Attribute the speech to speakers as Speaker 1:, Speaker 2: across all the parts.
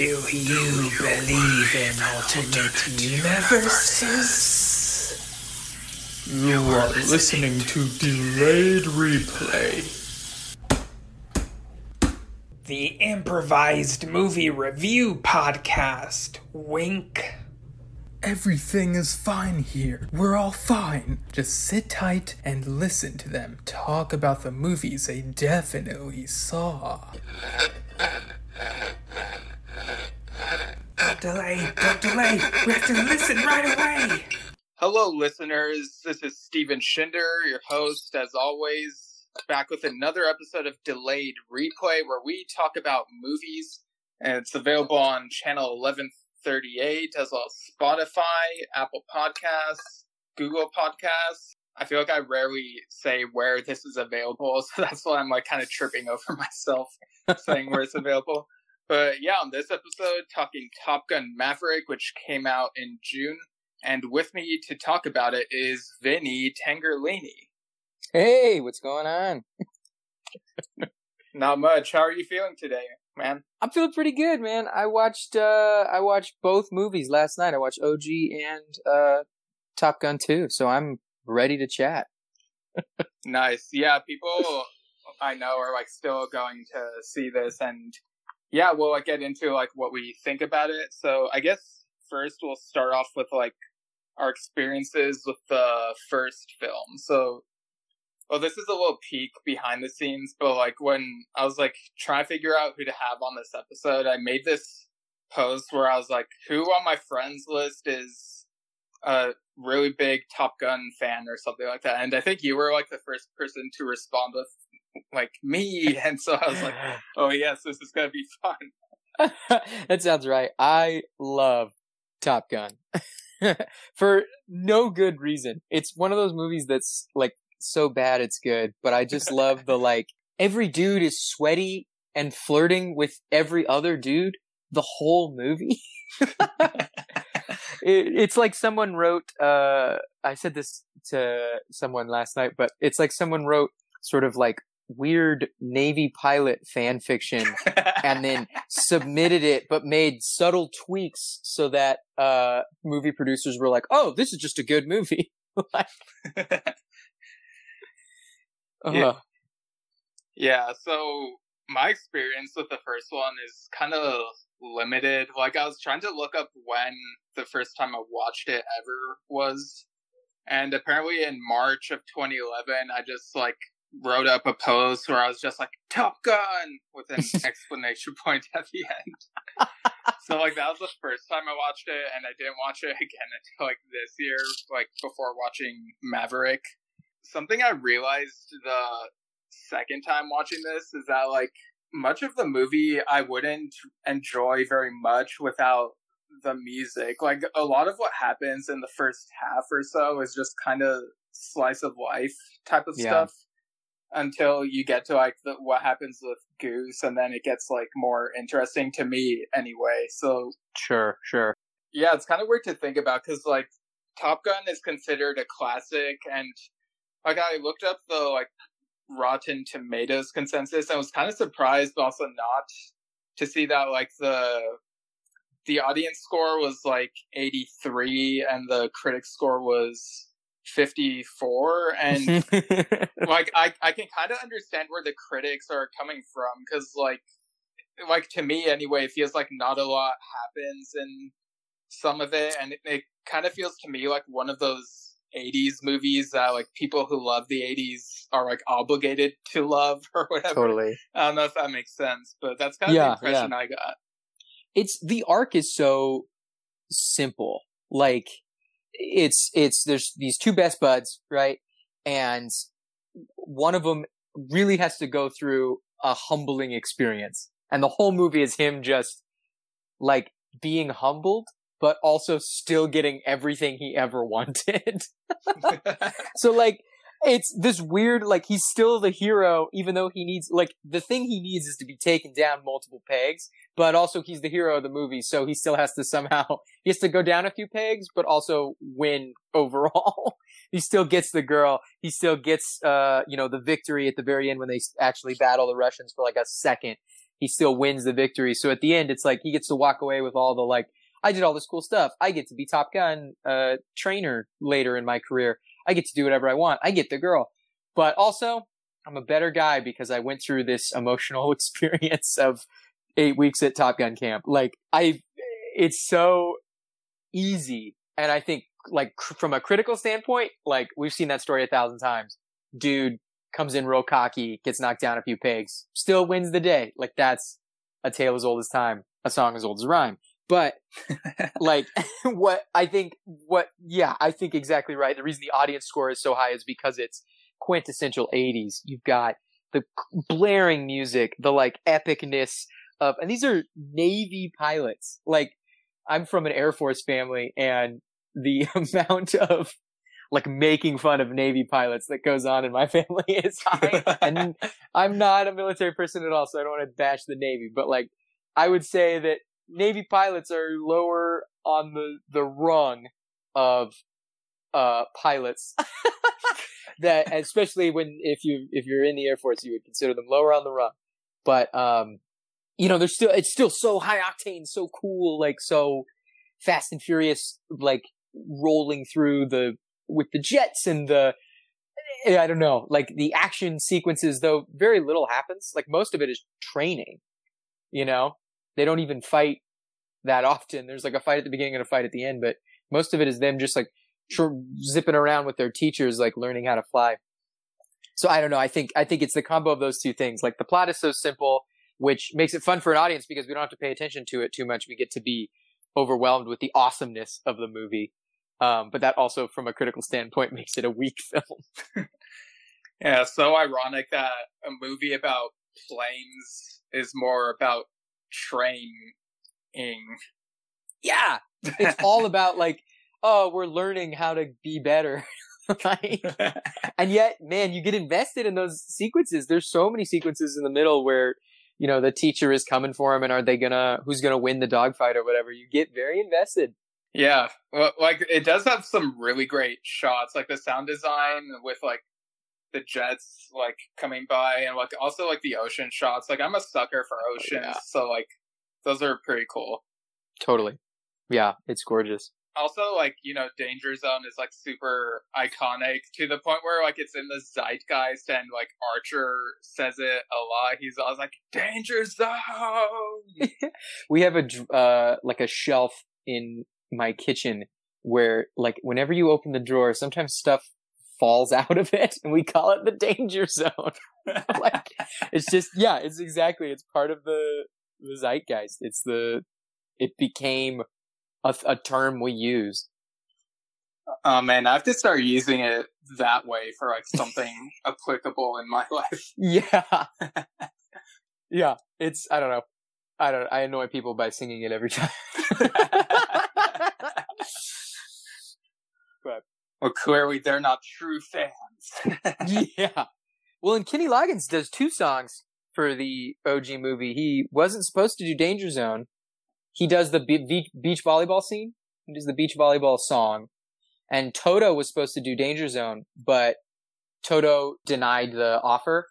Speaker 1: Do you believe in alternate universes?
Speaker 2: You are listening to Delayed Replay.
Speaker 1: The improvised movie review podcast. Wink.
Speaker 2: Everything is fine here. We're all fine. Just sit tight and listen to them talk about the movies they definitely saw.
Speaker 1: Delay, don't delay. We have to listen right away.
Speaker 3: Hello, listeners. This is Steven Schinder, your host, as always, back with another episode of Delayed Replay, where we talk about movies. And it's available on channel 1138, as well as Spotify, Apple Podcasts, Google Podcasts. I feel like I rarely say where this is available, so that's why I'm like kind of tripping over myself saying where it's available. But yeah, on this episode, talking Top Gun Maverick, which came out in June. And with me to talk about it is Vinny Tangerlini.
Speaker 4: Hey, what's going on?
Speaker 3: Not much. How are you feeling today, man?
Speaker 4: I'm feeling pretty good, man. I watched uh I watched both movies last night. I watched OG and uh Top Gun 2, so I'm ready to chat.
Speaker 3: nice. Yeah, people I know are like still going to see this and yeah, we'll like get into like what we think about it. So I guess first we'll start off with like our experiences with the first film. So well, this is a little peek behind the scenes, but like when I was like trying to figure out who to have on this episode, I made this post where I was like, who on my friends list is a really big Top Gun fan or something like that. And I think you were like the first person to respond with like me. And so I was like, oh yes, this is gonna be fun.
Speaker 4: that sounds right. I love Top Gun. For no good reason. It's one of those movies that's like so bad it's good, but I just love the like every dude is sweaty and flirting with every other dude the whole movie. it, it's like someone wrote uh I said this to someone last night, but it's like someone wrote sort of like weird Navy pilot fan fiction and then submitted it, but made subtle tweaks so that uh, movie producers were like, "Oh, this is just a good movie." uh,
Speaker 3: yeah. yeah. So my experience with the first one is kind of limited. Like I was trying to look up when the first time I watched it ever was. And apparently in March of 2011, I just like wrote up a post where I was just like Top Gun with an exclamation point at the end. so like that was the first time I watched it, and I didn't watch it again until like this year, like before watching Maverick. Something I realized the second time watching this is that like much of the movie I wouldn't enjoy very much without the music. Like a lot of what happens in the first half or so is just kind of slice of life type of yeah. stuff until you get to like the, what happens with Goose, and then it gets like more interesting to me anyway. So
Speaker 4: sure, sure,
Speaker 3: yeah, it's kind of weird to think about because like Top Gun is considered a classic, and like I looked up the like Rotten Tomatoes consensus, and I was kind of surprised, but also not to see that like the the audience score was like 83 and the critic score was 54 and like I, I can kind of understand where the critics are coming from because like like to me anyway it feels like not a lot happens in some of it and it, it kind of feels to me like one of those 80s movies that like people who love the 80s are like obligated to love or whatever.
Speaker 4: Totally.
Speaker 3: I don't know if that makes sense but that's kind of yeah, the impression yeah. i got.
Speaker 4: It's the arc is so simple. Like it's it's there's these two best buds, right? And one of them really has to go through a humbling experience. And the whole movie is him just like being humbled, but also still getting everything he ever wanted. so like, it's this weird, like he's still the hero, even though he needs, like, the thing he needs is to be taken down multiple pegs, but also he's the hero of the movie, so he still has to somehow, he has to go down a few pegs, but also win overall. he still gets the girl. He still gets, uh, you know, the victory at the very end when they actually battle the Russians for like a second. he still wins the victory. So at the end, it's like he gets to walk away with all the like, I did all this cool stuff. I get to be Top Gun uh, trainer later in my career. I get to do whatever I want. I get the girl, but also I'm a better guy because I went through this emotional experience of eight weeks at Top Gun camp. Like I, it's so easy. And I think like cr- from a critical standpoint, like we've seen that story a thousand times. Dude comes in real cocky, gets knocked down a few pegs, still wins the day. Like that's a tale as old as time, a song as old as rhyme. But like what I think, what, yeah, I think exactly right. The reason the audience score is so high is because it's quintessential 80s. You've got the blaring music, the like epicness of, and these are Navy pilots. Like I'm from an Air Force family and the amount of like making fun of Navy pilots that goes on in my family is high. and I'm not a military person at all, so I don't want to bash the Navy, but like I would say that Navy pilots are lower on the, the rung of uh pilots that especially when if you if you're in the Air Force you would consider them lower on the rung. But um you know, there's still it's still so high octane, so cool, like so fast and furious, like rolling through the with the jets and the I don't know, like the action sequences, though very little happens. Like most of it is training. You know, they don't even fight that often. There's like a fight at the beginning and a fight at the end, but most of it is them just like tr- zipping around with their teachers, like learning how to fly. So I don't know. I think I think it's the combo of those two things. Like the plot is so simple, which makes it fun for an audience because we don't have to pay attention to it too much. We get to be overwhelmed with the awesomeness of the movie. Um, but that also, from a critical standpoint, makes it a weak film.
Speaker 3: yeah, so ironic that a movie about planes is more about training.
Speaker 4: Yeah, it's all about like, oh, we're learning how to be better. and yet, man, you get invested in those sequences. There's so many sequences in the middle where, you know, the teacher is coming for him and are they gonna, who's gonna win the dogfight or whatever. You get very invested.
Speaker 3: Yeah, well, like it does have some really great shots, like the sound design with like the jets like coming by, and like also like the ocean shots. Like I'm a sucker for oceans, oh, yeah. so like those are pretty cool.
Speaker 4: Totally, yeah, it's gorgeous.
Speaker 3: Also, like you know, Danger Zone is like super iconic to the point where like it's in the zeitgeist, and like Archer says it a lot. He's always like Danger Zone.
Speaker 4: we have a uh like a shelf in my kitchen where like whenever you open the drawer, sometimes stuff falls out of it and we call it the danger zone. like it's just yeah, it's exactly it's part of the the zeitgeist. It's the it became a, a term we use.
Speaker 3: Oh man, I have to start using it that way for like something applicable in my life.
Speaker 4: Yeah. yeah, it's I don't know. I don't I annoy people by singing it every time.
Speaker 3: but well, clearly they're not true fans.
Speaker 4: yeah. Well, and Kenny Loggins does two songs for the OG movie. He wasn't supposed to do Danger Zone. He does the beach, beach volleyball scene. He does the beach volleyball song. And Toto was supposed to do Danger Zone, but Toto denied the offer.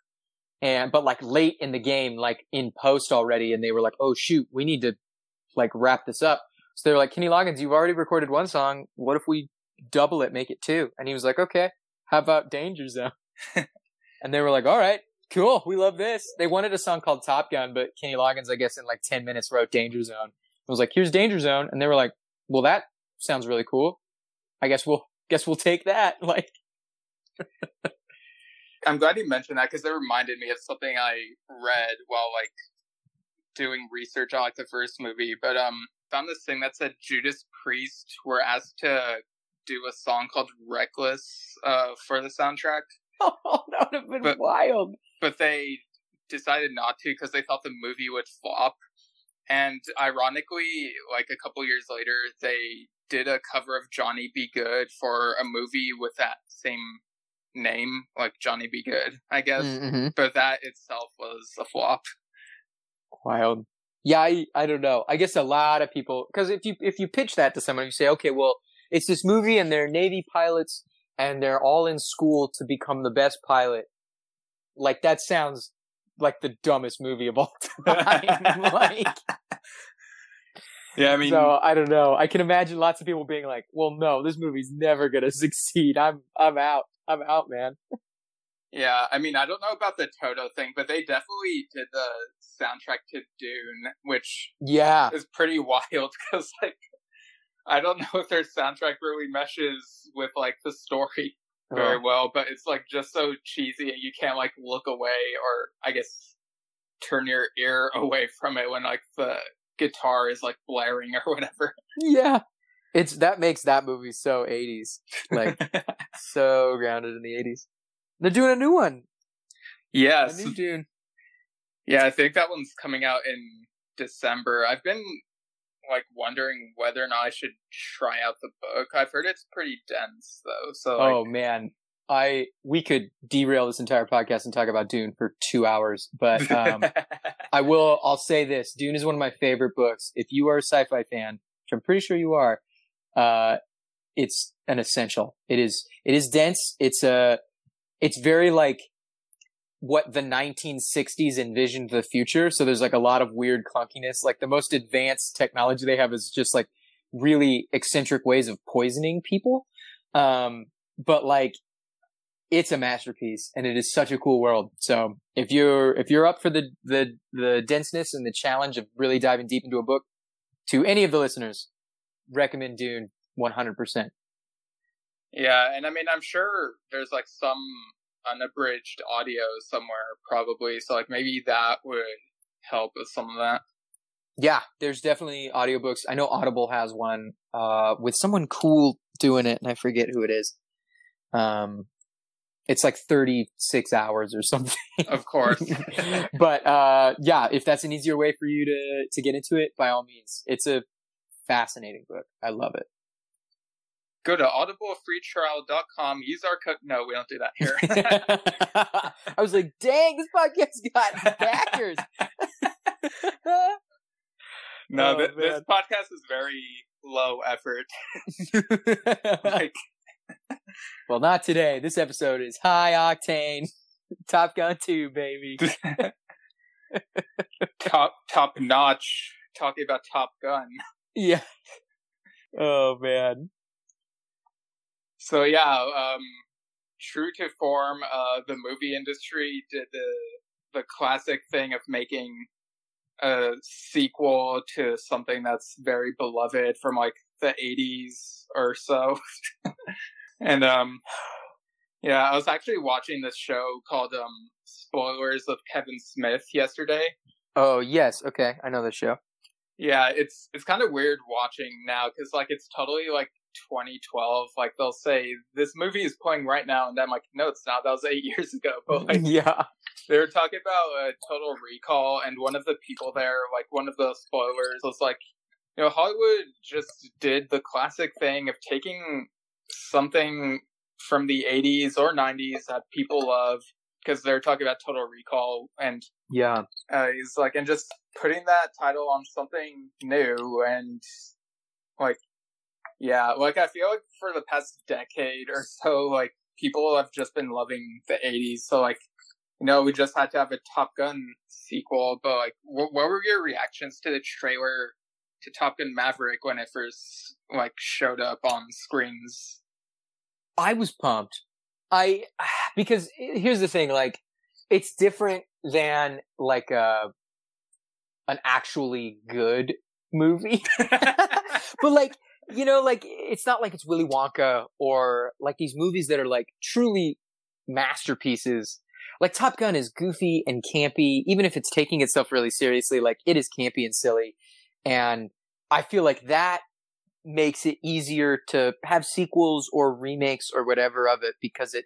Speaker 4: And, but like late in the game, like in post already, and they were like, oh shoot, we need to like wrap this up. So they're like, Kenny Loggins, you've already recorded one song. What if we double it, make it two? And he was like, okay, how about Danger Zone? and they were like, all right, cool. We love this. They wanted a song called Top Gun, but Kenny Loggins, I guess, in like 10 minutes wrote Danger Zone. I was like, here's Danger Zone. And they were like, well, that sounds really cool. I guess we'll, guess we'll take that. Like,
Speaker 3: I'm glad you mentioned that because it reminded me of something I read while like doing research on like the first movie. But um, found this thing that said Judas Priest were asked to do a song called Reckless uh, for the soundtrack.
Speaker 4: Oh, that would have been but, wild.
Speaker 3: But they decided not to because they thought the movie would flop. And ironically, like a couple years later, they did a cover of Johnny B. Good for a movie with that same name, like Johnny B. Good, I guess. Mm-hmm. But that itself was a flop.
Speaker 4: Wild yeah, I, I don't know. I guess a lot of people, cause if you, if you pitch that to someone, you say, okay, well, it's this movie and they're Navy pilots and they're all in school to become the best pilot. Like that sounds like the dumbest movie of all time. like,
Speaker 3: Yeah, I mean,
Speaker 4: so I don't know. I can imagine lots of people being like, "Well, no, this movie's never gonna succeed. I'm I'm out. I'm out, man."
Speaker 3: yeah, I mean, I don't know about the Toto thing, but they definitely did the soundtrack to Dune, which
Speaker 4: Yeah,
Speaker 3: is pretty wild because, like, I don't know if their soundtrack really meshes with like the story very
Speaker 4: Uh,
Speaker 3: well, but it's like just so cheesy and you can't like look away or I guess turn your ear away from it when like the guitar is like blaring or whatever.
Speaker 4: yeah. It's that makes that movie so 80s, like so grounded in the 80s. They're doing a new one.
Speaker 3: yes.
Speaker 4: A new Dune.
Speaker 3: Yeah, I think that one's coming out in December. I've been like wondering whether or not I should try out the book. I've heard it's pretty dense though. So like,
Speaker 4: Oh man, I we could derail this entire podcast and talk about Dune for two hours, but um, I will. I'll say this: Dune is one of my favorite books. If you are a sci-fi fan, which I'm pretty sure you are, uh, it's an essential. It is. It is dense. It's a. It's very like what the 1960s envisioned the future. So there's like a lot of weird clunkiness. Like the most advanced technology they have is just like really eccentric ways of poisoning people. Um, but like it's a masterpiece and it is such a cool world. So if you're, if you're up for the, the, the denseness and the challenge of really diving deep into a book to any of the listeners, recommend Dune 100%.
Speaker 3: yeah, and I mean I'm sure there's like some unabridged audio somewhere probably. So like maybe that would help with some of that.
Speaker 4: Yeah, there's definitely audiobooks. I know Audible has one, uh, with someone cool doing it and I forget who it is. Um, it's like 36 hours or something.
Speaker 3: Of course.
Speaker 4: but uh, yeah, if that's an easier way for you to to get into it, by all means, it's a fascinating book. I love it.
Speaker 3: Go to audiblefreetrial.com, use our code no, we don't do that here.
Speaker 4: I was like, dang, this podcast got backers.
Speaker 3: no,
Speaker 4: Oh,
Speaker 3: th- this podcast is very low effort. Like
Speaker 4: well, not today. This episode is high octane. Top Gun 2, baby.
Speaker 3: top top notch talking about Top Gun.
Speaker 4: yeah. Oh man.
Speaker 3: So yeah, um, true to form, uh, the movie industry did the the classic thing of making a sequel to something that's very beloved from like the 80s or so. and um, yeah, I was actually watching this show called um, Spoilers of Kevin Smith yesterday.
Speaker 4: Oh yes, okay. I know the show.
Speaker 3: Yeah, it's it's kind of weird watching now because like it's totally like 2012. Like they'll say this movie is playing right now, and I'm like, no, it's not. That was eight years ago. But like
Speaker 4: yeah.
Speaker 3: they were talking about uh, Total Recall, and one of the people there, like one of the spoilers, was like, you know, Hollywood just did the classic thing of taking something from the 80s or 90s that people love because they're talking about Total Recall, and
Speaker 4: Yeah.
Speaker 3: uh, he's like, and just putting that title on something new and like, yeah, like I feel like for the past decade or so, like people have just been loving the 80s. So like, you know, we just had to have a Top Gun sequel, but like, wh- what were your reactions to the trailer to Top Gun Maverick when it first like showed up on screens?
Speaker 4: I was pumped. I because here's the thing, like it's different than like a an actually good movie. but like you know, like it's not like it's Willy Wonka or like these movies that are like truly masterpieces. Like Top Gun is goofy and campy, even if it's taking itself really seriously. Like it is campy and silly, and I feel like that makes it easier to have sequels or remakes or whatever of it because it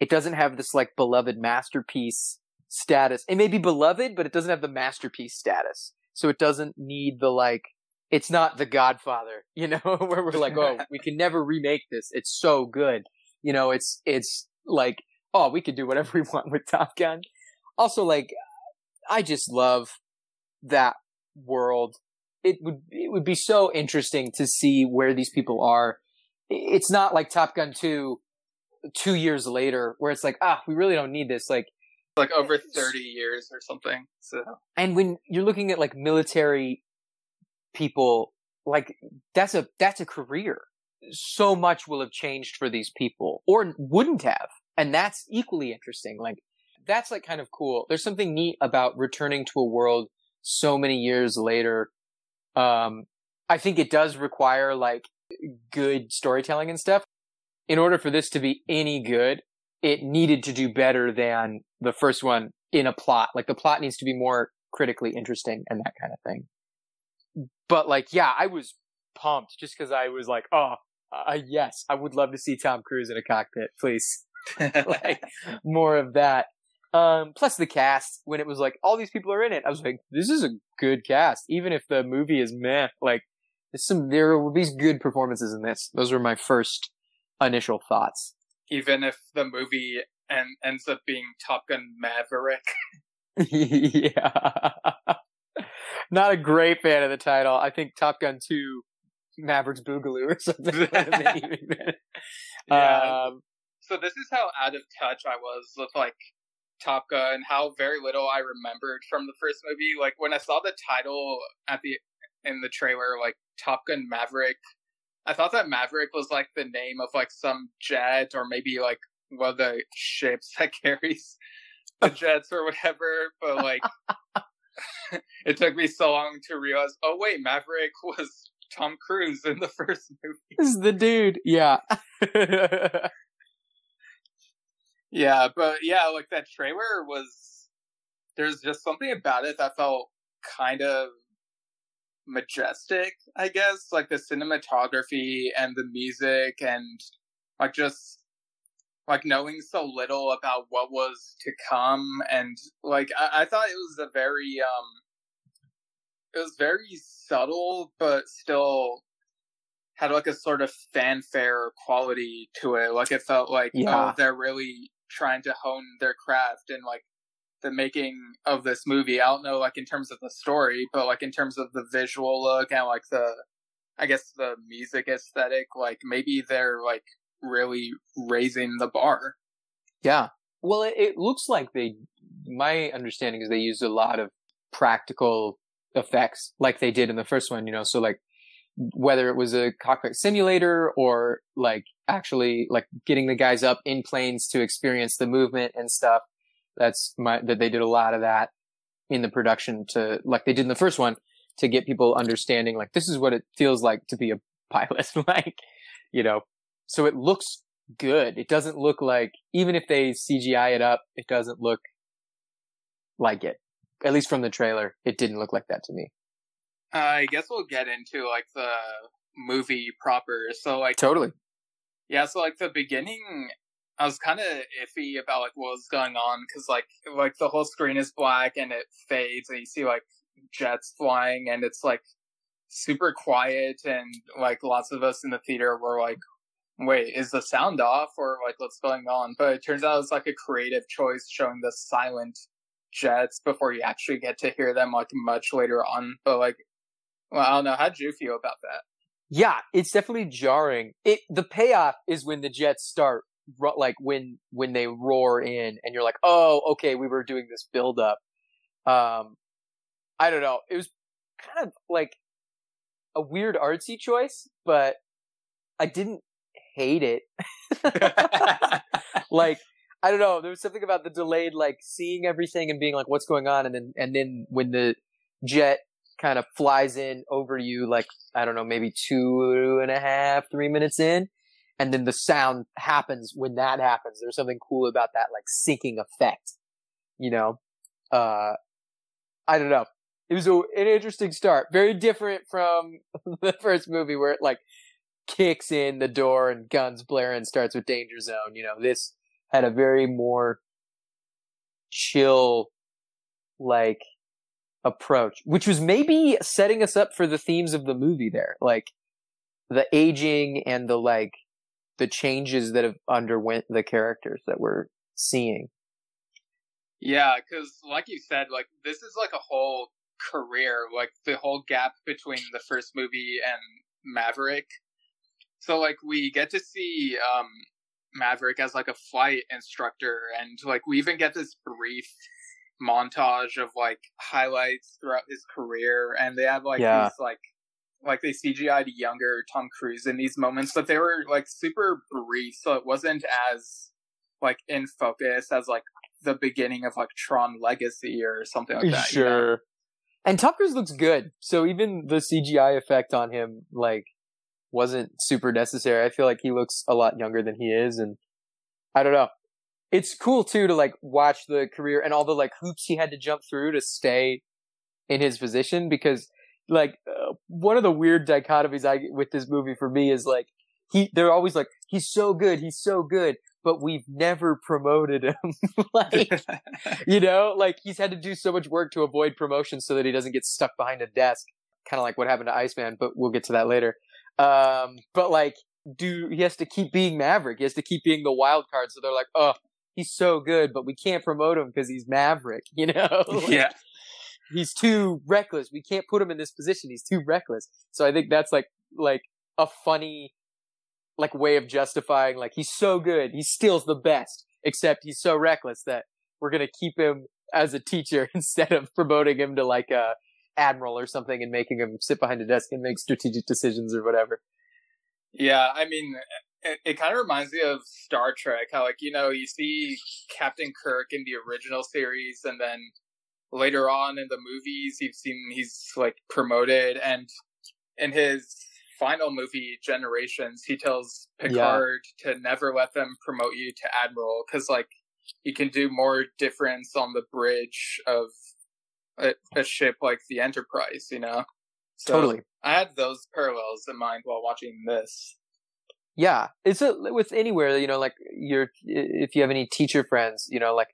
Speaker 4: it doesn't have this like beloved masterpiece status. It may be beloved, but it doesn't have the masterpiece status. So it doesn't need the like it's not the Godfather, you know, where we're like, oh, we can never remake this. It's so good. You know, it's it's like, oh, we could do whatever we want with Top Gun. Also, like, I just love that world. It would it would be so interesting to see where these people are. It's not like Top Gun 2 two years later where it's like, ah, we really don't need this. Like
Speaker 3: like over 30 years or something. So
Speaker 4: and when you're looking at like military people, like that's a that's a career. So much will have changed for these people, or wouldn't have, and that's equally interesting. Like that's like kind of cool. There's something neat about returning to a world so many years later. Um, I think it does require like good storytelling and stuff. In order for this to be any good, it needed to do better than the first one in a plot. Like the plot needs to be more critically interesting and that kind of thing. But like, yeah, I was pumped just because I was like, oh, uh, yes, I would love to see Tom Cruise in a cockpit, please. like more of that. Um, plus the cast, when it was like all these people are in it, I was like, this is a good cast, even if the movie is meh. Like, there's some there will be good performances in this. Those were my first initial thoughts.
Speaker 3: even if the movie and ends up being Top Gun Maverick.
Speaker 4: yeah. Not a great fan of the title. I think Top Gun 2 Maverick's Boogaloo or something. would have been even better.
Speaker 3: Yeah.
Speaker 4: Um,
Speaker 3: so this is how out of touch I was with like Top Gun, and how very little I remembered from the first movie. Like when I saw the title at the in the trailer, like Top Gun Maverick, I thought that Maverick was like the name of like some jet or maybe like one of the ships that carries the jets or whatever. But like it took me so long to realize, oh wait, Maverick was Tom Cruise in the first movie.
Speaker 4: this is the dude. Yeah.
Speaker 3: Yeah, but yeah, like that trailer was there's just something about it that felt kind of majestic, I guess, like the cinematography and the music and like just like knowing so little about what was to come and like I, I thought it was a very um it was very subtle but still had like a sort of fanfare quality to it. Like it felt like
Speaker 4: Yeah.
Speaker 3: oh they're really trying to hone their craft and like the making of this movie. I don't know like in terms of the story, but like in terms of the visual look and like the I guess the music aesthetic, like maybe they're like really raising the bar.
Speaker 4: Yeah. Well, it, it looks like they, my understanding is they used a lot of practical effects like they did in the first one, you know, so like whether it was a cockpit simulator or like actually like getting the guys up in planes to experience the movement and stuff. That's my, that they did a lot of that in the production to, like they did in the first one to get people understanding like this is what it feels like to be a pilot. like, you know, so it looks good. It doesn't look like, even if they CGI it up, it doesn't look like it. At least from the trailer, it didn't look like that to me.
Speaker 3: Uh, I guess we'll get into like the movie proper. So like
Speaker 4: Totally.
Speaker 3: Yeah, so like the beginning, I was kind of iffy about like what was going on because like like the whole screen is black and it fades and you see like jets flying and it's like super quiet and like lots of us in the theater were like, wait, is the sound off or like what's going on? But it turns out it's like a creative choice showing the silent jets before you actually get to hear them like much later on. But like, well, I don't know. How'd you feel about that?
Speaker 4: Yeah, it's definitely jarring. It, the payoff is when the jets start, like when, when they roar in and you're like, oh, okay, we were doing this build up. Um, I don't know. It was kind of like a weird artsy choice, but I didn't hate it. like I don't know. There was something about the delayed, like seeing everything and being like, "What's going on?" And then and then when the jet kind of flies in over you, like I don't know, maybe two and a half, three minutes in, and then the sound happens when that happens. There's something cool about that, like sinking effect. You know, uh, I don't know. It was a, an interesting start. Very different from the first movie where it like kicks in the door and guns blaring starts with Danger Zone. You know, this had a very more chill, like, approach, which was maybe setting us up for the themes of the movie there. Like, the aging and the, like, the changes that have underwent the characters that we're seeing.
Speaker 3: Yeah, because like you said, like this is like a whole career, like the whole gap between the first movie and Maverick. So like we get to see um Maverick as like a flight instructor, and like we even get this brief montage of like highlights throughout his career, and they have like
Speaker 4: Yeah.
Speaker 3: these like like they CGI'd younger Tom Cruise in these moments, but they were like super brief, so it wasn't as like in focus as like the beginning of like Tron Legacy or something like that. you know?
Speaker 4: sure. And Tom Cruise looks good, so even the CGI effect on him, like, wasn't super necessary. I feel like he looks a lot younger than he is, and I don't know. It's cool too to like watch the career and all the like hoops he had to jump through to stay in his position because like uh, one of the weird dichotomies I with this movie for me is like he they're always like he's so good, he's so good, but we've never promoted him. like you know, like he's had to do so much work to avoid promotion so that he doesn't get stuck behind a desk. Kind of like what happened to Iceman, but we'll get to that later. Um, but like, do he has to keep being Maverick? He has to keep being the wild card. So they're like, oh, he's so good, but we can't promote him because he's Maverick. You know?
Speaker 3: Yeah.
Speaker 4: he's too reckless. We can't put him in this position. He's too reckless. So I think that's like like a funny like way of justifying like he's so good. He steals the best, except he's so reckless that we're gonna keep him as a teacher instead of promoting him to like a admiral or something and making him sit behind a desk and make strategic decisions or whatever.
Speaker 3: Yeah, I mean, it, it kind of reminds me of Star Trek. How like you know you see Captain Kirk in the original series, and then later on in the movies, you've seen he's like promoted, and in his final movie, Generations, he tells Picard to never let them promote you to admiral because like you can do more difference on the bridge of a, a ship like the Enterprise. You know, so
Speaker 4: totally.
Speaker 3: I had those parallels in mind while watching this.
Speaker 4: Yeah, it's a, with anywhere, you know, like you're, if you have any teacher friends, you know, like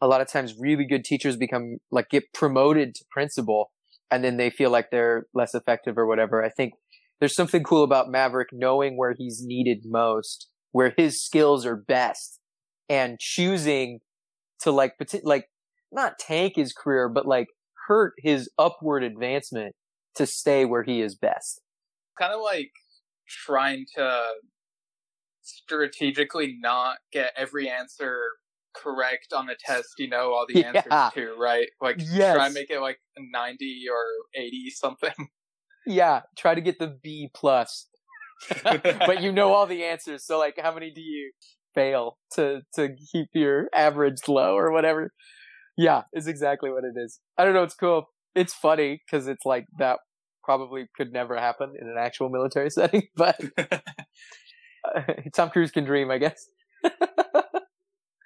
Speaker 4: a lot of times really good teachers become, like get promoted to principal and then they feel like they're less effective or whatever. I think there's something cool about Maverick knowing where he's needed most, where his skills are best and choosing to like, like not tank his career, but like hurt his upward advancement to stay where he is best.
Speaker 3: Kind of like trying to strategically not get every answer correct on a test you know all the
Speaker 4: Yeah.
Speaker 3: answers to, right? Like
Speaker 4: Yes.
Speaker 3: try and make it like 90 or 80 something.
Speaker 4: Yeah, try to get the B plus. but you know all the answers, so like how many do you fail to to keep your average low or whatever? Yeah, is exactly what it is. I don't know, it's cool. It's funny because it's like that probably could never happen in an actual military setting, but Tom Cruise can dream, I guess.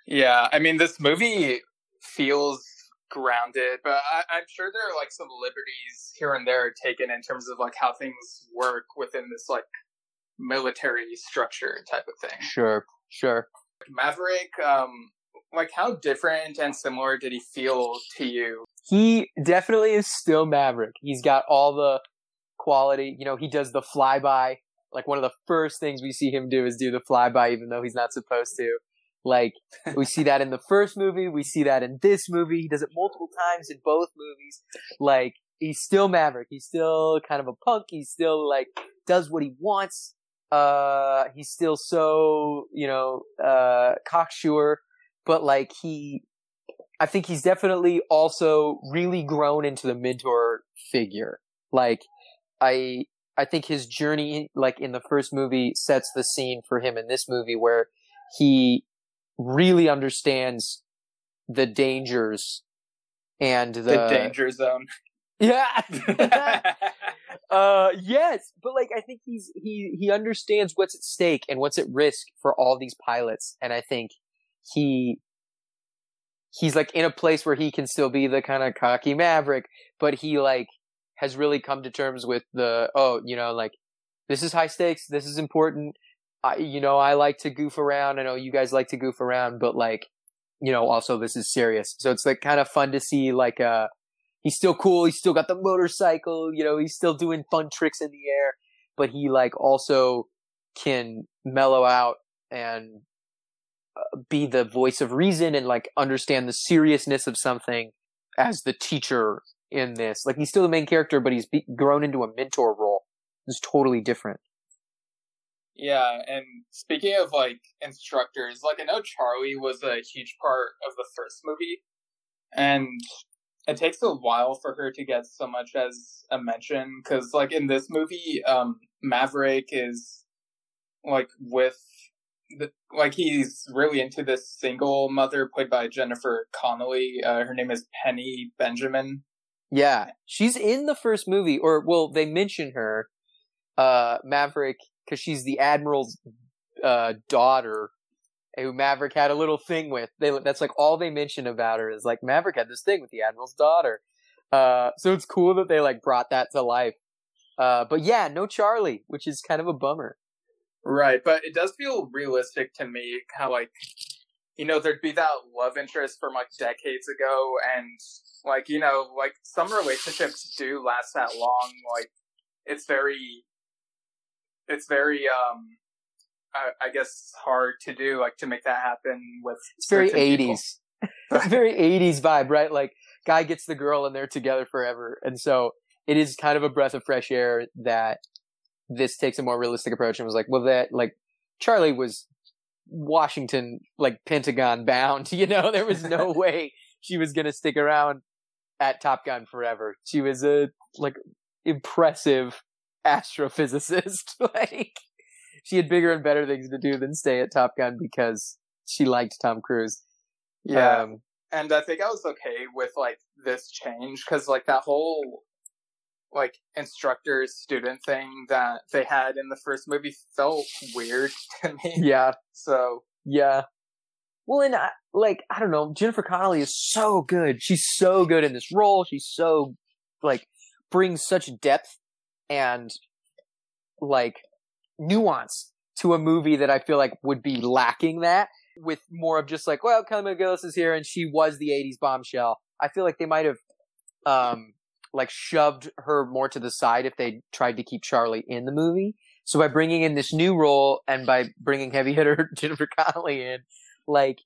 Speaker 3: yeah, I mean this movie feels grounded, but I, I'm sure there are like some liberties here and there taken in terms of like how things work within this like military structure type of thing.
Speaker 4: Sure, sure.
Speaker 3: Maverick, um, like how different and similar did he feel to you?
Speaker 4: he definitely is still Maverick. He's got all the quality. You know, he does the flyby. Like one of the first things we see him do is do the flyby, even though he's not supposed to. Like we see that in the first movie, we see that in this movie. He does it multiple times in both movies. Like he's still Maverick. He's still kind of a punk. He's still like does what he wants. Uh, he's still so you know uh cocksure, but like he I think he's definitely also really grown into the mentor figure. Like, I, I think his journey, like in the first movie, sets the scene for him in this movie where he really understands the dangers and the,
Speaker 3: The danger zone.
Speaker 4: Yeah. uh, yes, but like I think he's he he understands what's at stake and what's at risk for all these pilots, and I think he he's like in a place where he can still be the kind of cocky maverick, but he like has really come to terms with the oh you know like this is high stakes, this is important. I you know I like to goof around. I know you guys like to goof around, but like you know also this is serious. So it's like kind of fun to see like uh he's still cool. He's still got the motorcycle. You know, he's still doing fun tricks in the air, but he like also can mellow out and be the voice of reason and like understand the seriousness of something as the teacher in this. Like he's still the main character, but he's be- grown into a mentor role. It's totally different.
Speaker 3: Yeah, and speaking of like instructors, like I know Charlie was a huge part of the first movie, and it takes a while for her to get so much as a mention because, like in this movie, um, Maverick is like with like he's really into this single mother played by Jennifer Connelly. Uh, her name is Penny Benjamin.
Speaker 4: Yeah, she's in the first movie, or well, they mention her, uh, Maverick, because she's the admiral's uh, daughter, who Maverick had a little thing with. They that's like all they mention about her is like Maverick had this thing with the admiral's daughter. Uh, so it's cool that they like brought that to life. Uh, but yeah, no Charlie, which is kind of a bummer.
Speaker 3: Right, but it does feel realistic to me how like you know there'd be that love interest from like decades ago and like you know like some relationships do last that long like it's very it's very um I, I guess hard to do like to make that happen with
Speaker 4: It's very eighties. It's very eighties vibe, right? Like guy gets the girl and they're together forever. And so it is kind of a breath of fresh air that this takes a more realistic approach and was like, well that like Charlie was Washington like Pentagon bound, you know, there was no way she was gonna stick around at Top Gun forever. She was a like impressive astrophysicist. like she had bigger and better things to do than stay at Top Gun because she liked Tom Cruise.
Speaker 3: yeah
Speaker 4: Um,
Speaker 3: and i think i was okay with like this change because like that whole like instructor student thing that they had in the first movie felt weird to me
Speaker 4: yeah,
Speaker 3: so
Speaker 4: yeah. Well, and I, like I don't know, Jennifer Connelly is so good. She's so good in this role. She's so like brings such depth and like nuance to a movie that I feel like would be lacking that with more of just like, well, Kelly McGillis is here and she was the 80s bombshell. I feel like they might have um like shoved her more to the side if they tried to keep Charlie in the movie. So by bringing in this new role and by bringing heavy hitter Jennifer Connelly in, like,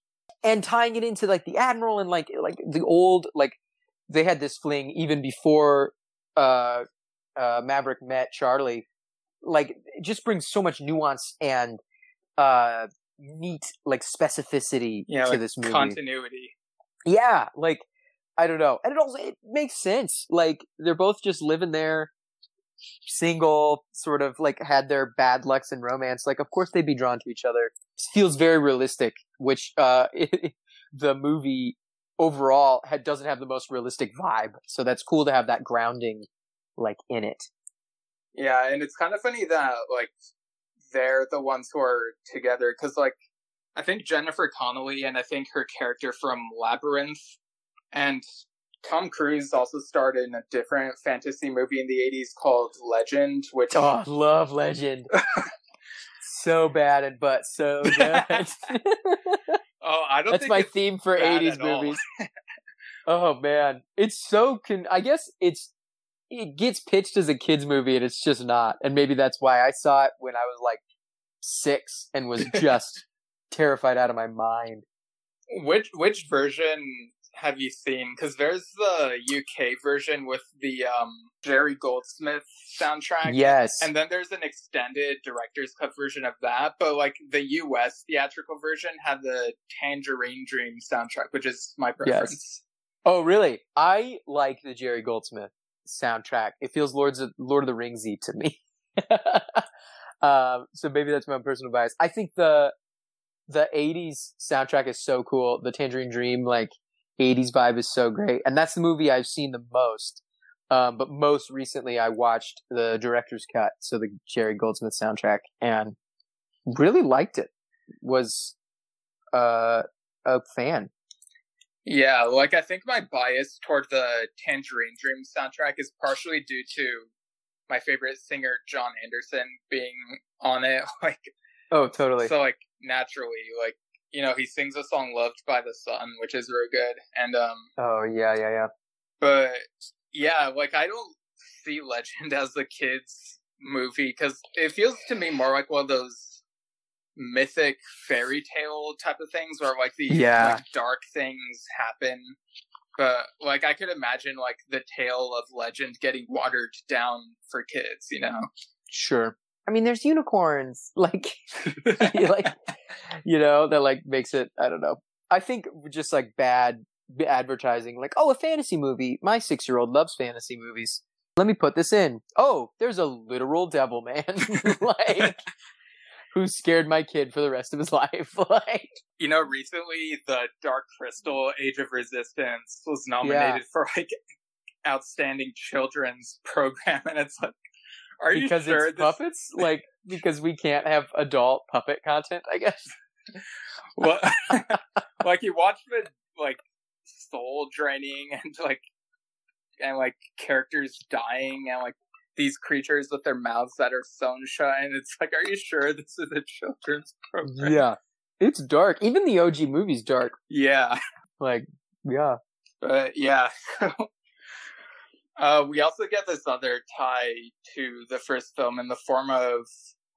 Speaker 4: and tying it into like the Admiral and like like the old like they had this fling even before uh uh Maverick met Charlie. Like, it just brings so much nuance and uh neat like specificity
Speaker 3: yeah
Speaker 4: to
Speaker 3: like
Speaker 4: this movie.
Speaker 3: continuity
Speaker 4: Yeah, like I don't know, and it also it makes sense. Like they're both just living there, single, sort of like had their bad lucks in romance. Like, of course they'd be drawn to each other. It feels very realistic, which uh the movie overall had doesn't have the most realistic vibe. So that's cool to have that grounding like in it.
Speaker 3: Yeah, and it's kind of funny that like they're the ones who are together because like I think Jennifer Connelly and I think her character from Labyrinth and Tom Cruise also starred in a different fantasy movie in the 80s called Legend, which
Speaker 4: Oh, love Legend. so bad and but so good.
Speaker 3: oh, I don't
Speaker 4: That's my theme for 80s movies. oh man, it's so con. I guess it's it gets pitched as a kids movie and it's just not. And maybe that's why I saw it when I was like six and was just terrified out of my mind.
Speaker 3: Which which version have you seen? Because there's the UK version with the um, Jerry Goldsmith soundtrack.
Speaker 4: Yes.
Speaker 3: And then there's an extended director's cut version of that, but like the US theatrical version had the Tangerine Dream soundtrack, which is my preference. Yes.
Speaker 4: oh, really? I like the Jerry Goldsmith soundtrack. It feels Lords of Lord of the Ringsy to me. um, so maybe that's my own personal bias. I think the the '80s soundtrack is so cool. The Tangerine Dream, like '80s vibe, is so great, and that's the movie I've seen the most. Um, but most recently, I watched the director's cut, so the Jerry Goldsmith soundtrack, and really liked it. Was uh, a fan.
Speaker 3: Yeah, like I think my bias toward the Tangerine Dream soundtrack is partially due to my favorite singer Jon Anderson being on it. Like
Speaker 4: Oh, totally.
Speaker 3: so like naturally, like you know, he sings a song Loved by the Sun, which is very good. And um
Speaker 4: oh, yeah, yeah, yeah.
Speaker 3: but yeah, like I don't see Legend as a kids movie because it feels to me more like one of those mythic fairy tale type of things where like these
Speaker 4: Yeah.
Speaker 3: like dark things happen. But like I could imagine like the tale of Legend getting watered down for kids, you know.
Speaker 4: Sure. I mean, there's unicorns. Like, like, you know, that like makes it, I don't know. I think just like bad advertising, like, oh, a fantasy movie. My six year old loves fantasy movies. Let me put this in. Oh, there's a literal devil man. like, who scared my kid for the rest of his life. like,
Speaker 3: you know, recently the Dark Crystal Age of Resistance was nominated yeah. for like outstanding children's program, and it's like, are you
Speaker 4: because
Speaker 3: sure
Speaker 4: it's this... puppets? like because we can't have adult puppet content, I guess.
Speaker 3: well, like you watch the like soul draining and like and like characters dying and like these creatures with their mouths that are sewn shut and it's like are you sure this is a children's program?
Speaker 4: Yeah. It's dark. Even the og movie's dark.
Speaker 3: Yeah.
Speaker 4: Like yeah.
Speaker 3: But yeah uh we also get this other tie to the first film in the form of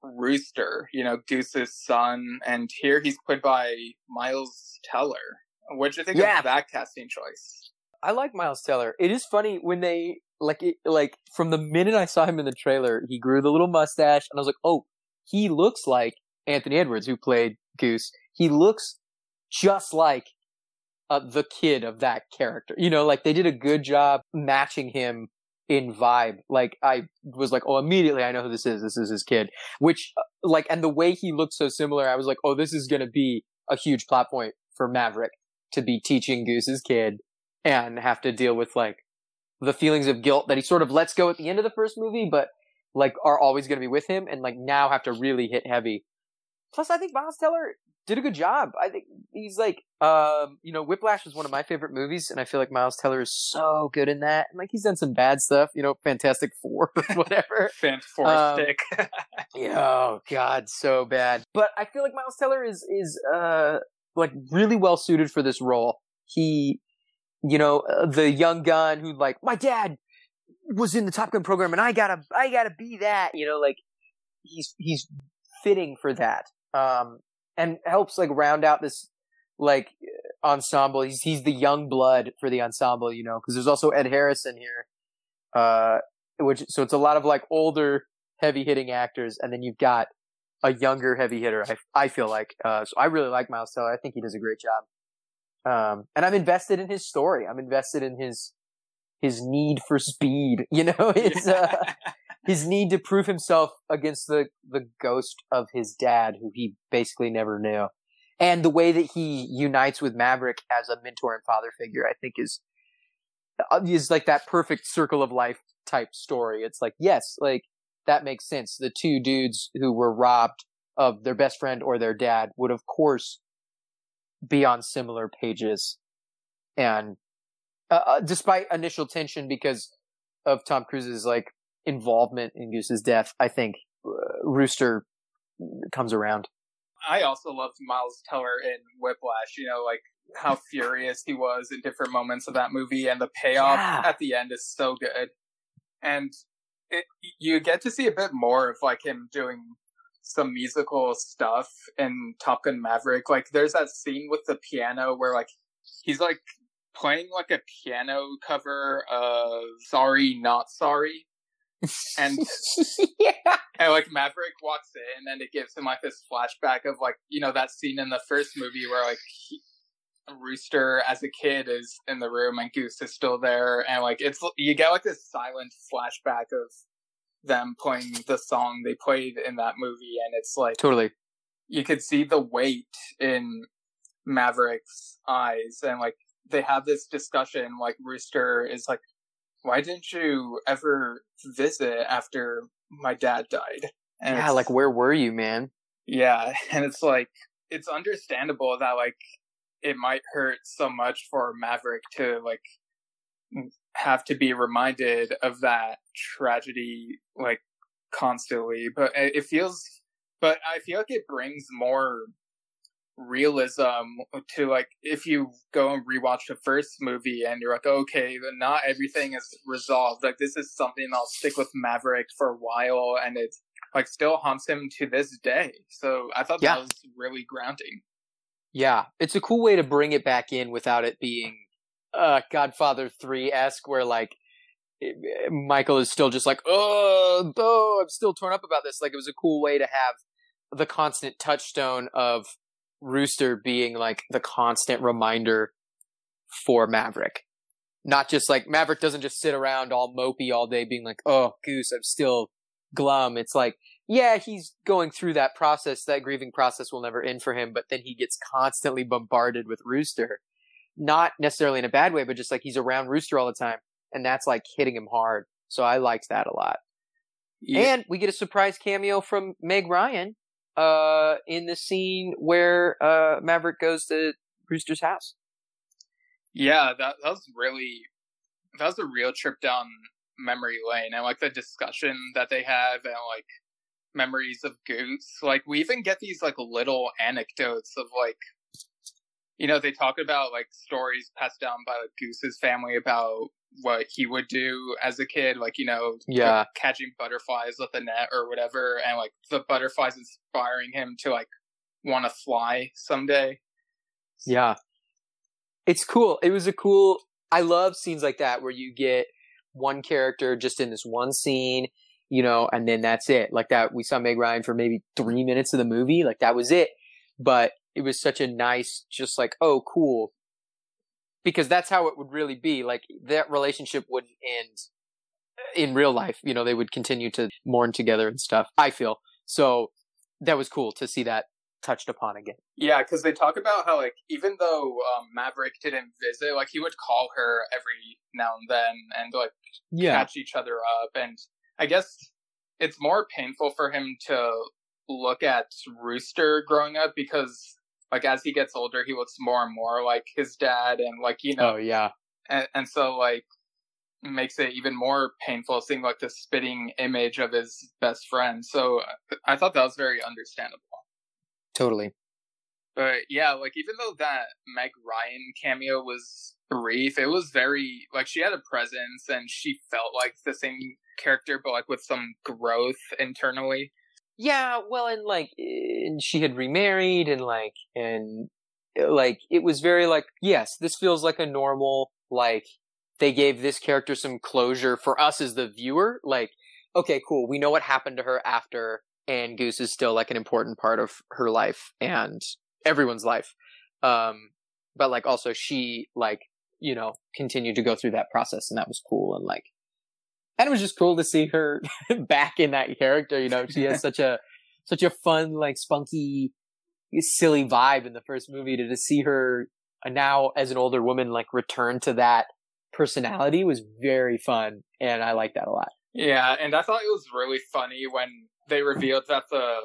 Speaker 3: rooster you know goose's son and here he's played by miles teller what do you think yeah. of that casting choice?
Speaker 4: I like Miles Teller. It is funny when they like it, like from the minute I saw him in the trailer, he grew the little mustache, and I was like, oh, he looks like Anthony Edwards, who played Goose. He looks just like uh, the kid of that character. You know, like they did a good job matching him in vibe. Like I was like, oh, immediately I know who this is. This is his kid. Which, uh, like, and the way he looked so similar, I was like, oh, this is gonna be a huge plot point for Maverick to be teaching Goose's kid and have to deal with like the feelings of guilt that he sort of lets go at the end of the first movie, but like are always going to be with him and like now have to really hit heavy. Plus, I think Miles Teller did a good job. I think he's like, um, you know, Whiplash was one of my favorite movies, and I feel like Miles Teller is so good in that. And like, he's done some bad stuff, you know, Fantastic Four, whatever.
Speaker 3: Fantastic.
Speaker 4: Um, yeah, oh God, so bad. But I feel like Miles Teller is is uh like really well suited for this role. He, you know, uh, the young gun who like my dad was in the Top Gun program and I gotta I gotta be that. You know, like he's he's fitting for that. Um, and helps like round out this like ensemble. He's he's the young blood for the ensemble. You know, because there's also Ed Harrison here. Uh, which so it's a lot of like older heavy hitting actors, and then you've got a younger heavy hitter. I I feel like uh, so I really like Miles Teller. I think he does a great job. Um, and I'm invested in his story. I'm invested in his his need for speed. You know, his uh, his need to prove himself against the the ghost of his dad, who he basically never knew, and the way that he unites with Maverick as a mentor and father figure. I think is uh, is like that perfect circle of life type story. It's like yes, like that makes sense. The two dudes who were robbed of their best friend or their dad would, of course, be on similar pages. And uh, uh, despite initial tension because of Tom Cruise's like involvement in Goose's death, I think uh, Rooster comes around.
Speaker 3: I also loved Miles Teller in Whiplash. You know, like how furious he was in different moments of that movie, and the payoff yeah. at the end is so good. And it, you get to see a bit more of like him doing some musical stuff in Top Gun Maverick. Like there's that scene with the piano where like he's like playing like a piano cover of Sorry Not Sorry. And yeah. and like Maverick walks in and it gives him like this flashback of like, you know, that scene in the first movie where like he, Rooster as a kid is in the room and Goose is still there, and like it's you get like this silent flashback of them playing the song they played in that movie, and it's like
Speaker 4: totally
Speaker 3: you could see the weight in Maverick's eyes, and like they have this discussion. Like Rooster is like, "Why didn't you ever visit after my dad died?"
Speaker 4: And yeah, like where were you, man?
Speaker 3: Yeah, and it's like it's understandable that like it might hurt so much for Maverick to like have to be reminded of that tragedy like constantly but eh, it feels but i feel like it brings more realism to like if you go and rewatch the first movie and you're like okay not everything is resolved like this is something i'll stick with maverick for a while and it like still haunts him to this day so i thought yeah. that was really grounding
Speaker 4: yeah, it's a cool way to bring it back in without it being uh Godfather 3 esque where like Michael is still just like, oh, oh, I'm still torn up about this. Like it was a cool way to have the constant touchstone of Rooster being like the constant reminder for Maverick. Not just like Maverick doesn't just sit around all mopey all day being like, oh, Goose, I'm still glum. It's like, yeah, he's going through that process. That grieving process will never end for him, but then he gets constantly bombarded with Rooster. Not necessarily in a bad way, but just like he's around Rooster all the time. And that's like hitting him hard. So I liked that a lot.
Speaker 3: Yeah.
Speaker 4: And we get a surprise cameo from Meg Ryan uh, in the scene where uh, Maverick goes to Rooster's house.
Speaker 3: Yeah, that that was really that was a real trip down memory lane, and like the discussion that they have, and like memories of Goose. Like we even get these like little anecdotes of like, you know, they talk about like stories passed down by like Goose's family about what he would do as a kid, like you know,
Speaker 4: Yeah.
Speaker 3: catching butterflies with a net or whatever, and like the butterflies inspiring him to like want to fly someday.
Speaker 4: Yeah. It's cool. It was a cool. I love scenes like that where you get one character just in this one scene, you know, and then that's it. Like that, we saw Meg Ryan for maybe three minutes of the movie. Like that was it. But it was such a nice, just like, oh, cool. Because that's how it would really be. Like that relationship wouldn't end in real life. You know, they would continue to mourn together and stuff. I feel. So that was cool to see that touched upon again.
Speaker 3: Yeah, because they talk about how like even though um, Maverick didn't visit, like he would call her every now and then and like catch each other up, and I guess it's more painful for him to look at Rooster growing up because like as he gets older, he looks more and more like his dad, and like you know,
Speaker 4: Oh yeah.
Speaker 3: and, and so like makes it even more painful seeing like the spitting image of his best friend. So I thought that was very understandable.
Speaker 4: Totally.
Speaker 3: But yeah, like even though that Meg Ryan cameo was brief, it was very like she had a presence and she felt like the same character, but like with some growth internally.
Speaker 4: Yeah, well, and like, and she had remarried, and like, and like, it was very like, yes, this feels like a normal, like, they gave this character some closure for us as the viewer. Like, okay, cool, we know what happened to her after, and Goose is still like an important part of her life and everyone's life. Um, but like, also she, like, you know, continued to go through that process, and that was cool, and like, and it was just cool to see her back in that character. You know, she has such a such a fun, like spunky, silly vibe in the first movie. To, to see her uh, now as an older woman, like return to that personality was very fun, and I like that a lot.
Speaker 3: Yeah, and I thought it was really funny when they revealed that the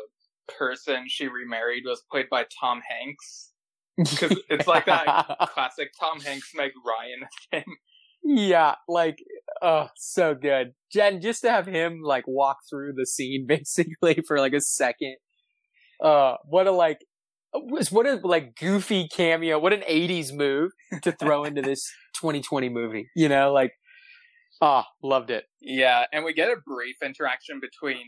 Speaker 3: person she remarried was played by Tom Hanks. Because it's like that classic Tom Hanks Meg Ryan thing.
Speaker 4: yeah, like oh, so good. Jen, just to have him like walk through the scene basically for like a second. Uh, what a like, what a like goofy cameo. What an '80s move to throw into this 2020 movie. You know, like, ah, loved it.
Speaker 3: Yeah, and we get a brief interaction between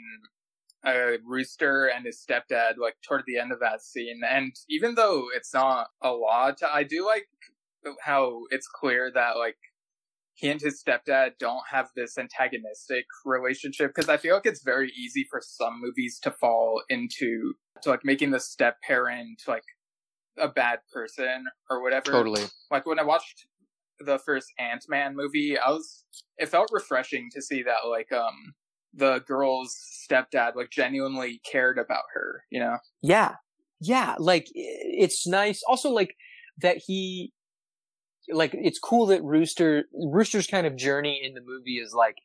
Speaker 3: uh, Rooster and his stepdad, like toward the end of that scene. And even though it's not a lot, I do like how it's clear that like he and his stepdad don't have this antagonistic relationship because I feel like it's very easy for some movies to fall into to like making the step parent like a bad person or whatever.
Speaker 4: Totally.
Speaker 3: Like when I watched the first Ant Man movie, I was it felt refreshing to see that like um the girl's stepdad like genuinely cared about her, you know?
Speaker 4: Yeah. Yeah. Like it's nice. Also like that he, like it's cool that Rooster, Rooster's kind of journey in the movie is like,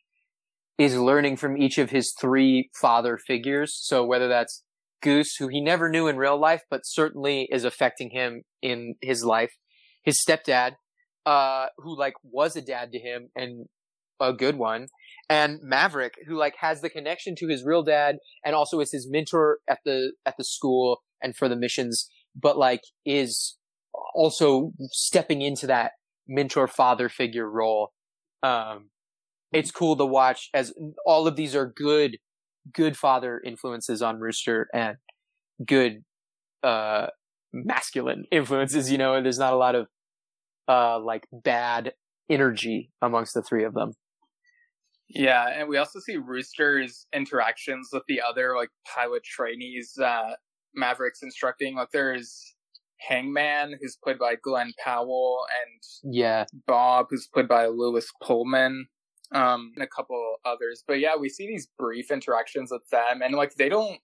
Speaker 4: is learning from each of his three father figures. So whether that's Goose, who he never knew in real life, but certainly is affecting him in his life, his stepdad, uh, who like was a dad to him and a good one, and Maverick, who like has the connection to his real dad and also is his mentor at the at the school and for the missions, but like is also stepping into that mentor father figure role. Um, it's cool to watch as all of these are good, good father influences on Rooster and good, uh, masculine influences. You know, and there's not a lot of, uh, like bad energy amongst the three of them.
Speaker 3: Yeah, and we also see Rooster's interactions with the other like pilot trainees that Maverick's instructing. Like there's Hangman, who's played by Glen Powell, and
Speaker 4: Yeah.
Speaker 3: Bob, who's played by Lewis Pullman, um, and a couple others. But yeah, we see these brief interactions with them, and like they don't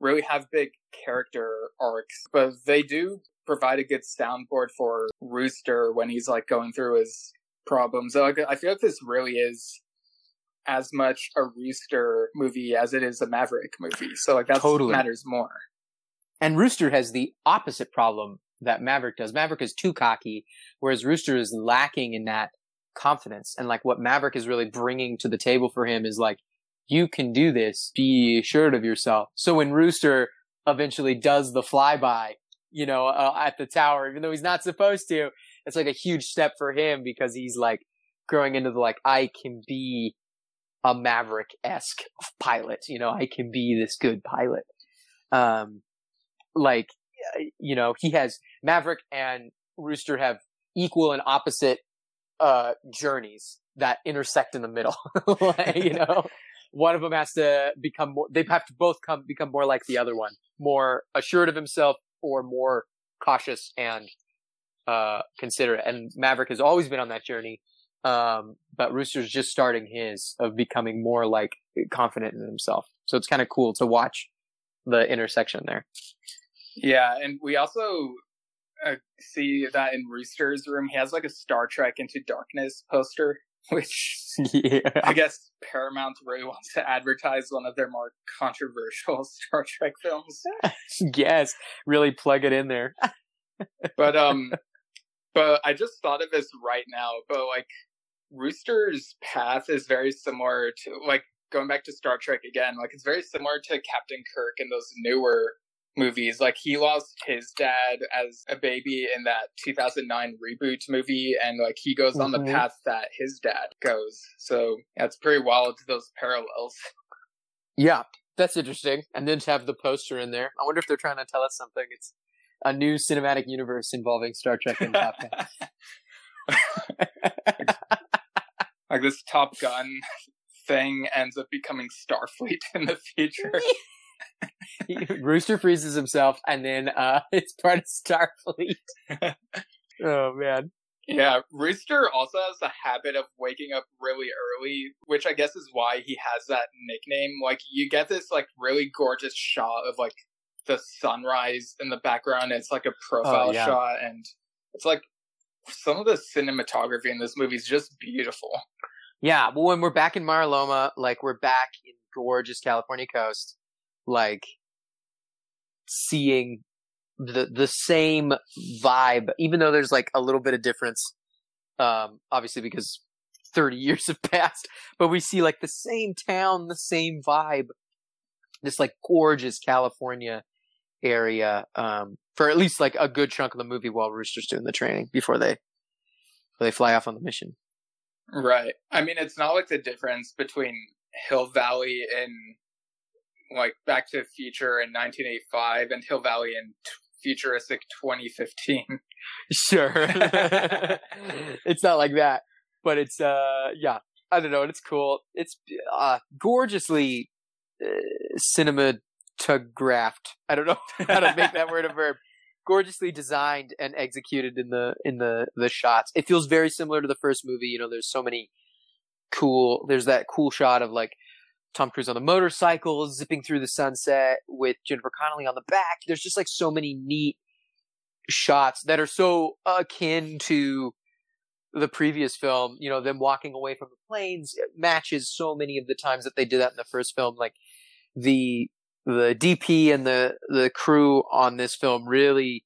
Speaker 3: really have big character arcs, but they do provide a good soundboard for Rooster when he's like going through his problems. So, like, I feel like this really is as much a Rooster movie as it is a Maverick movie. So like that
Speaker 4: Totally.
Speaker 3: matters more.
Speaker 4: And Rooster has the opposite problem that Maverick does. Maverick is too cocky, whereas Rooster is lacking in that confidence. And like what Maverick is really bringing to the table for him is like, you can do this. Be assured of yourself. So when Rooster eventually does the flyby, you know, uh, at the tower, even though he's not supposed to, it's like a huge step for him because he's like growing into the like, I can be a Maverick-esque pilot. You know, I can be this good pilot. Um, like, you know, he has Maverick and Rooster have equal and opposite, uh, journeys that intersect in the middle. Like, you know, one of them has to become more, they have to both come, become more like the other one, more assured of himself or more cautious and, uh, considerate. And Maverick has always been on that journey. Um, but Rooster's just starting his of becoming more like confident in himself. So it's kind of cool to watch the intersection there.
Speaker 3: Yeah, and we also uh, see that in Rooster's room, he has like a Star Trek Into Darkness poster, which
Speaker 4: yeah.
Speaker 3: I guess Paramount really wants to advertise one of their more controversial Star Trek films.
Speaker 4: yes. Really plug it in there.
Speaker 3: But um, but I just thought of this right now. But like, Rooster's path is very similar to like going back to Star Trek again. Like, it's very similar to Captain Kirk and those newer movies. Like, he lost his dad as a baby in that 2009 reboot movie, and like he goes on the
Speaker 4: Mhm.
Speaker 3: path that his dad goes. So yeah, it's pretty wild those parallels.
Speaker 4: Yeah. That's interesting. And then to have the poster in there. I wonder if they're trying to tell us something. It's a new cinematic universe involving Star Trek and Top Gun.
Speaker 3: like this Top Gun thing ends up becoming Starfleet in the future.
Speaker 4: Rooster freezes himself and then uh it's part of Starfleet. oh man.
Speaker 3: Yeah, Rooster also has a habit of waking up really early, which I guess is why he has that nickname. Like you get this like really gorgeous shot of like the sunrise in the background. It's like a profile
Speaker 4: Oh, yeah.
Speaker 3: shot and it's like some of the cinematography in this movie is just beautiful.
Speaker 4: Yeah, but when we're back in Mar-a-Loma, like we're back in gorgeous California coast, like seeing the the same vibe, even though there's like a little bit of difference, um, obviously because 30 years have passed, but we see like the same town, the same vibe, this like gorgeous California area, um, for at least like a good chunk of the movie while Rooster's doing the training before they, before they fly off on the mission.
Speaker 3: Right. I mean, it's not like the difference between Hill Valley in like Back to the Future in 1985 and Hill Valley in t- futuristic 2015.
Speaker 4: Sure. it's not like that, but it's uh yeah, I don't know, and it's cool. It's uh gorgeously uh, cinematographed. I don't know how to make that word a verb. Gorgeously designed and executed in the in the the shots. It feels very similar to the first movie, you know, there's so many cool there's that cool shot of like Tom Cruise on the motorcycle zipping through the sunset with Jennifer Connelly on the back. There's just like so many neat shots that are so akin to the previous film. You know, them walking away from the planes it matches so many of the times that they did that in the first film. Like the the DP and the the crew on this film really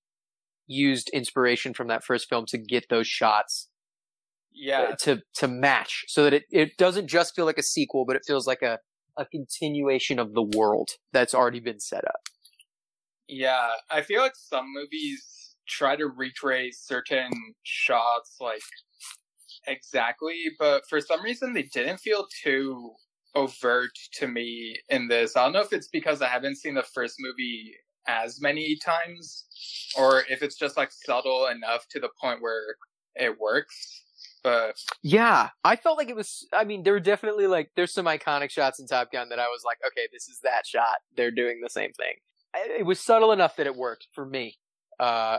Speaker 4: used inspiration from that first film to get those shots
Speaker 3: Yeah.
Speaker 4: Uh, to to match so that it, it doesn't just feel like a sequel but it feels like a a continuation of the world that's already been set up
Speaker 3: Yeah. I feel like some movies try to recreate certain shots like exactly, but for some reason they didn't feel too overt to me in this. I don't know if it's because I haven't seen the first movie as many times or if it's just like subtle enough to the point where it works. But
Speaker 4: Yeah, I felt like it was. I mean, there were definitely like there's some iconic shots in Top Gun that I was like, okay, this is that shot. They're doing the same thing. It was subtle enough that it worked for me, uh,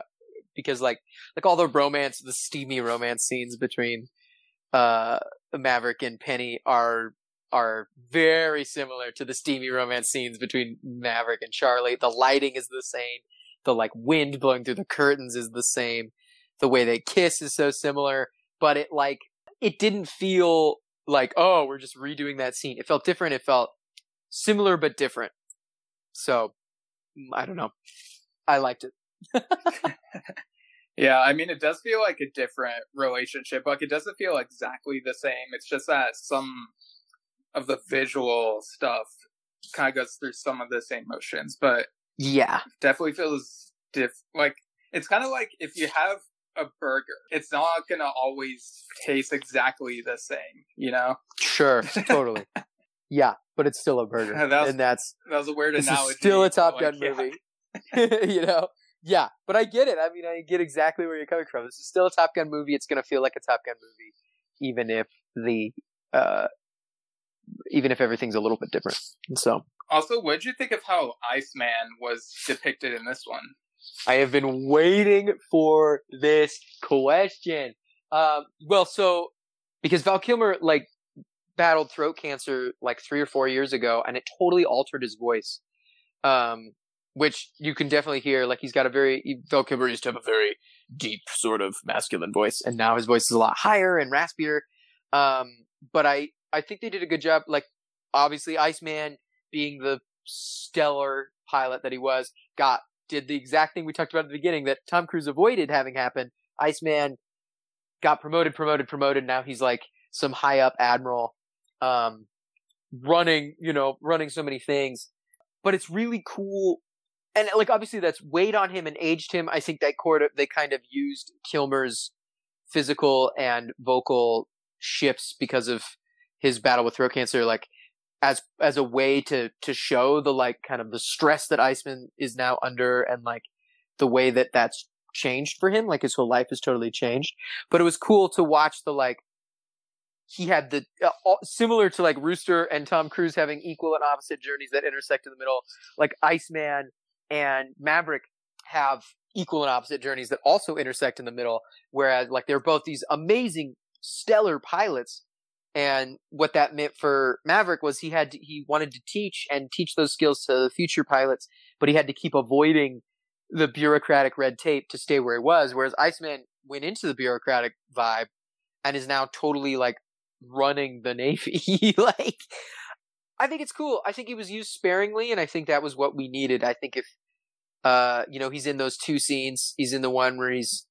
Speaker 4: because like like all the romance, the steamy romance scenes between uh Maverick and Penny are are very similar to the steamy romance scenes between Maverick and Charlie. The lighting is the same. The like wind blowing through the curtains is the same. The way they kiss is so similar but it like it didn't feel like oh we're just redoing that scene it felt different it felt similar but different so mm, i don't know i liked it
Speaker 3: yeah, I mean, it does feel like a different relationship. Like it doesn't feel exactly the same. It's just that some of the visual stuff kind of goes through some of the same motions, but
Speaker 4: yeah
Speaker 3: definitely feels diff. Like it's kind of like if you have a burger, it's not gonna always taste exactly the same. You know,
Speaker 4: sure totally yeah but it's still a burger
Speaker 3: That was-
Speaker 4: and that's
Speaker 3: that was a weird
Speaker 4: this
Speaker 3: analogy.
Speaker 4: is still a top
Speaker 3: like,
Speaker 4: gun
Speaker 3: yeah.
Speaker 4: movie you know yeah but i get it i mean i get exactly where you're coming from this is still a top gun movie it's going to feel like a top gun movie even if the uh even if everything's a little bit different and so
Speaker 3: Also, what did you think of how Iceman was depicted in this one?
Speaker 4: I have been waiting for this question. Um, well, so because Val Kilmer like battled throat cancer like three or four years ago, and it totally altered his voice. Um, which you can definitely hear. Like he's got a very Val Kilmer used to have a very deep sort of masculine voice, and now his voice is a lot higher and raspier. Um, but I I think they did a good job. Like obviously, Iceman being the stellar pilot that he was, got did the exact thing we talked about at the beginning that Tom Cruise avoided having happen. Iceman got promoted, promoted, promoted. Now he's like some high up admiral, um, running, you know, running so many things. But it's really cool. And like, obviously that's weighed on him and aged him. I think that court, they kind of used Kilmer's physical and vocal shifts because of his battle with throat cancer, like as as a way to to show the like kind of the stress that Iceman is now under and like the way that that's changed for him like his whole life has totally changed. But it was cool to watch the like he had the uh, all, similar to like Rooster and Tom Cruise having equal and opposite journeys that intersect in the middle like Iceman and Maverick have equal and opposite journeys that also intersect in the middle whereas like they're both these amazing stellar pilots and what that meant for Maverick was he had to, he wanted to teach and teach those skills to the future pilots, but he had to keep avoiding the bureaucratic red tape to stay where he was. Whereas Iceman went into the bureaucratic vibe and is now totally like running the Navy. like, I think it's cool. I think he was used sparingly, and I think that was what we needed. I think if, uh, you know, he's in those two scenes. He's in the one where he's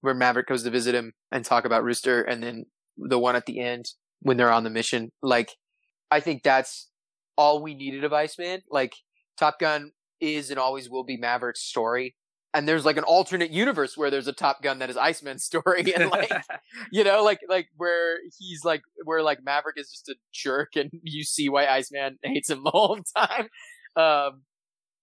Speaker 4: where Maverick goes to visit him and talk about Rooster, and then the one at the end when they're on the mission. Like, I think that's all we needed of Iceman. Like, Top Gun is and always will be Maverick's story. And there's like an alternate universe where there's a Top Gun that is Iceman's story, and like, you know, like like where he's like where like Maverick is just a jerk, and you see why Iceman hates him the whole time. Um,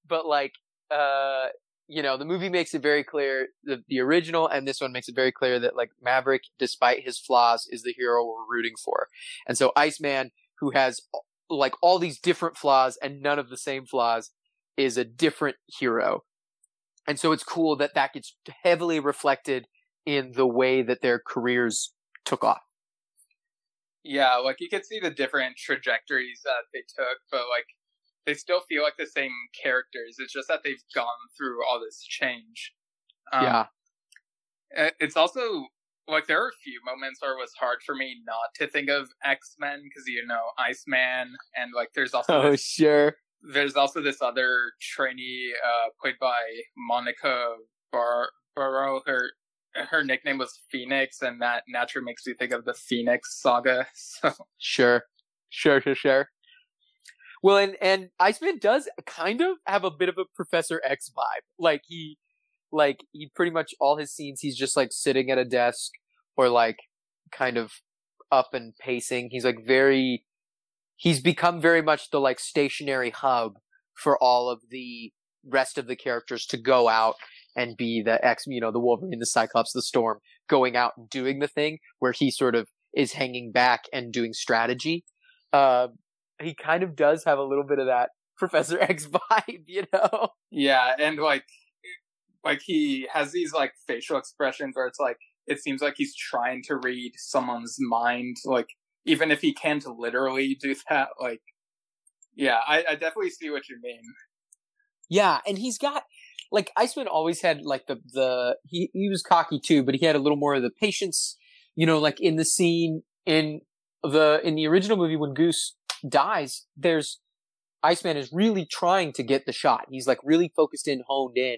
Speaker 4: but like, uh, you know, the movie makes it very clear the the original and this one makes it very clear that like Maverick, despite his flaws, is the hero we're rooting for. And so Iceman, who has like all these different flaws and none of the same flaws, is a different hero. And so it's cool that that gets heavily reflected in the way that their careers took off.
Speaker 3: yeah, like you could see the different trajectories that they took, but like they still feel like the same characters. It's just that they've gone through all this change. Um,
Speaker 4: yeah.
Speaker 3: It's also like there are a few moments where it was hard for me not to think of X Men because you know Iceman and like there's also
Speaker 4: Oh,
Speaker 3: this,
Speaker 4: sure.
Speaker 3: there's also this other trainee uh, played by Monica Bar- Barrow. Her her nickname was Phoenix, and that naturally makes me think of the Phoenix Saga. So
Speaker 4: Sure. Sure, sure, sure. Well, and, and Iceman does kind of have a bit of a Professor X vibe. Like he, like he pretty much all his scenes, he's just like sitting at a desk or like kind of up and pacing. He's like very, he's become very much the like stationary hub for all of the rest of the characters to go out and be the X, you know, the Wolverine, the Cyclops, the Storm going out and doing the thing where he sort of is hanging back and doing strategy. Uh, he kind of does have a little bit of that Professor X vibe, you know?
Speaker 3: Yeah, and like, like he has these like facial expressions where it's like it seems like he's trying to read someone's mind, like even if he can't literally do that. Like, yeah, I, I definitely see what you mean.
Speaker 4: Yeah, and he's got like Iceman always had like the the he he was cocky too, but he had a little more of the patience. You know, like in the scene in the in the original movie when Goose dies, there's Iceman is really trying to get the shot. He's like really focused in, honed in,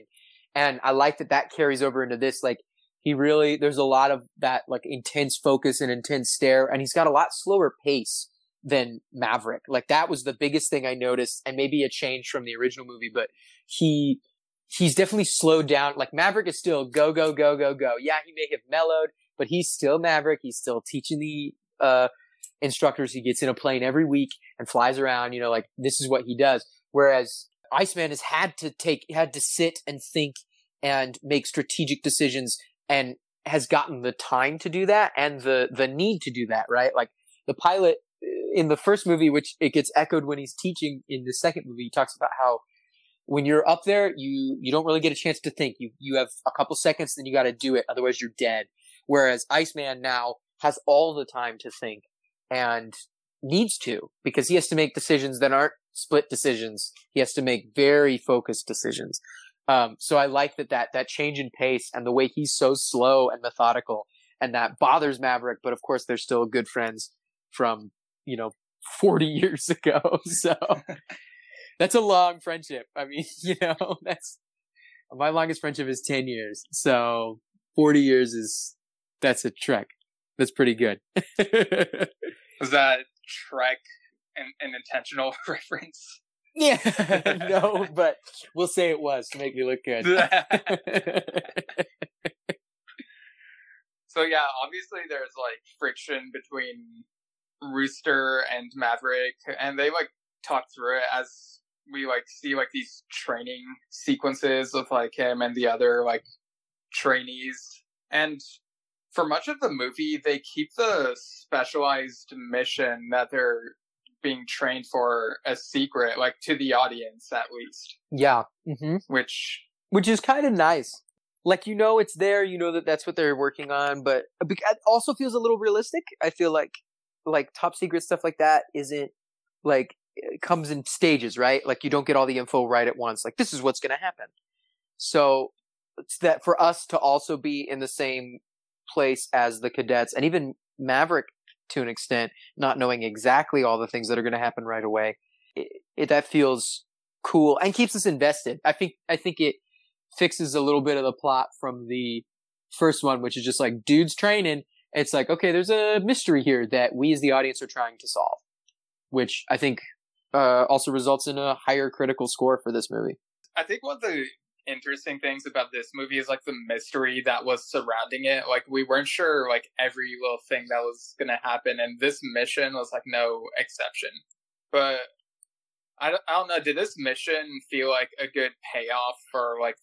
Speaker 4: and I like that that carries over into this. Like he really there's a lot of that like intense focus and intense stare, and he's got a lot slower pace than Maverick. Like that was the biggest thing I noticed, and maybe a change from the original movie, but he he's definitely slowed down. Like Maverick is still go go go go go. Yeah, he may have mellowed, but he's still Maverick. He's still teaching the uh, instructors. He gets in a plane every week and flies around. You know, like this is what he does. Whereas Iceman has had to take had to sit and think and make strategic decisions and has gotten the time to do that and the the need to do that. Right, like the pilot in the first movie, which it gets echoed when he's teaching in the second movie, he talks about how when you're up there, you you don't really get a chance to think. You you have a couple seconds, then you got to do it. Otherwise, you're dead. Whereas Iceman now has all the time to think and needs to because he has to make decisions that aren't split decisions. He has to make very focused decisions. Um, so I like that that that change in pace and the way he's so slow and methodical, and that bothers Maverick. But of course, they're still good friends from you know 40 years ago. So that's a long friendship. I mean, you know, that's my longest friendship is 10 years. So 40 years is, that's a trek. That's pretty good.
Speaker 3: Was that trek an, an intentional reference?
Speaker 4: Yeah, no, but we'll say it was to make me look good.
Speaker 3: so yeah, obviously there's like friction between Rooster and Maverick, and they like talk through it as we like see like these training sequences of like him and the other like trainees. And for much of the movie, they keep the specialized mission that they're being trained for a secret, like to the audience at least.
Speaker 4: Yeah. Mm-hmm.
Speaker 3: Which
Speaker 4: which is kind of nice. Like you know it's there, you know that that's what they're working on, but it also feels a little realistic. I feel like like top secret stuff like that isn't like it comes in stages, right? Like you don't get all the info right at once. Like this is what's going to happen. So it's that for us to also be in the same place as the cadets and even Maverick to an extent, not knowing exactly all the things that are going to happen right away, it, it, that feels cool and keeps us invested. I think I think it fixes a little bit of the plot from the first one, which is just like dudes training it's like, okay, there's a mystery here that we as the audience are trying to solve, which I think uh, also results in a higher critical score for this movie.
Speaker 3: I think one of the interesting things about this movie is like the mystery that was surrounding it. Like we weren't sure like every little thing that was gonna happen, and this mission was like no exception. But I don't, I don't know. Did this mission feel like a good payoff for like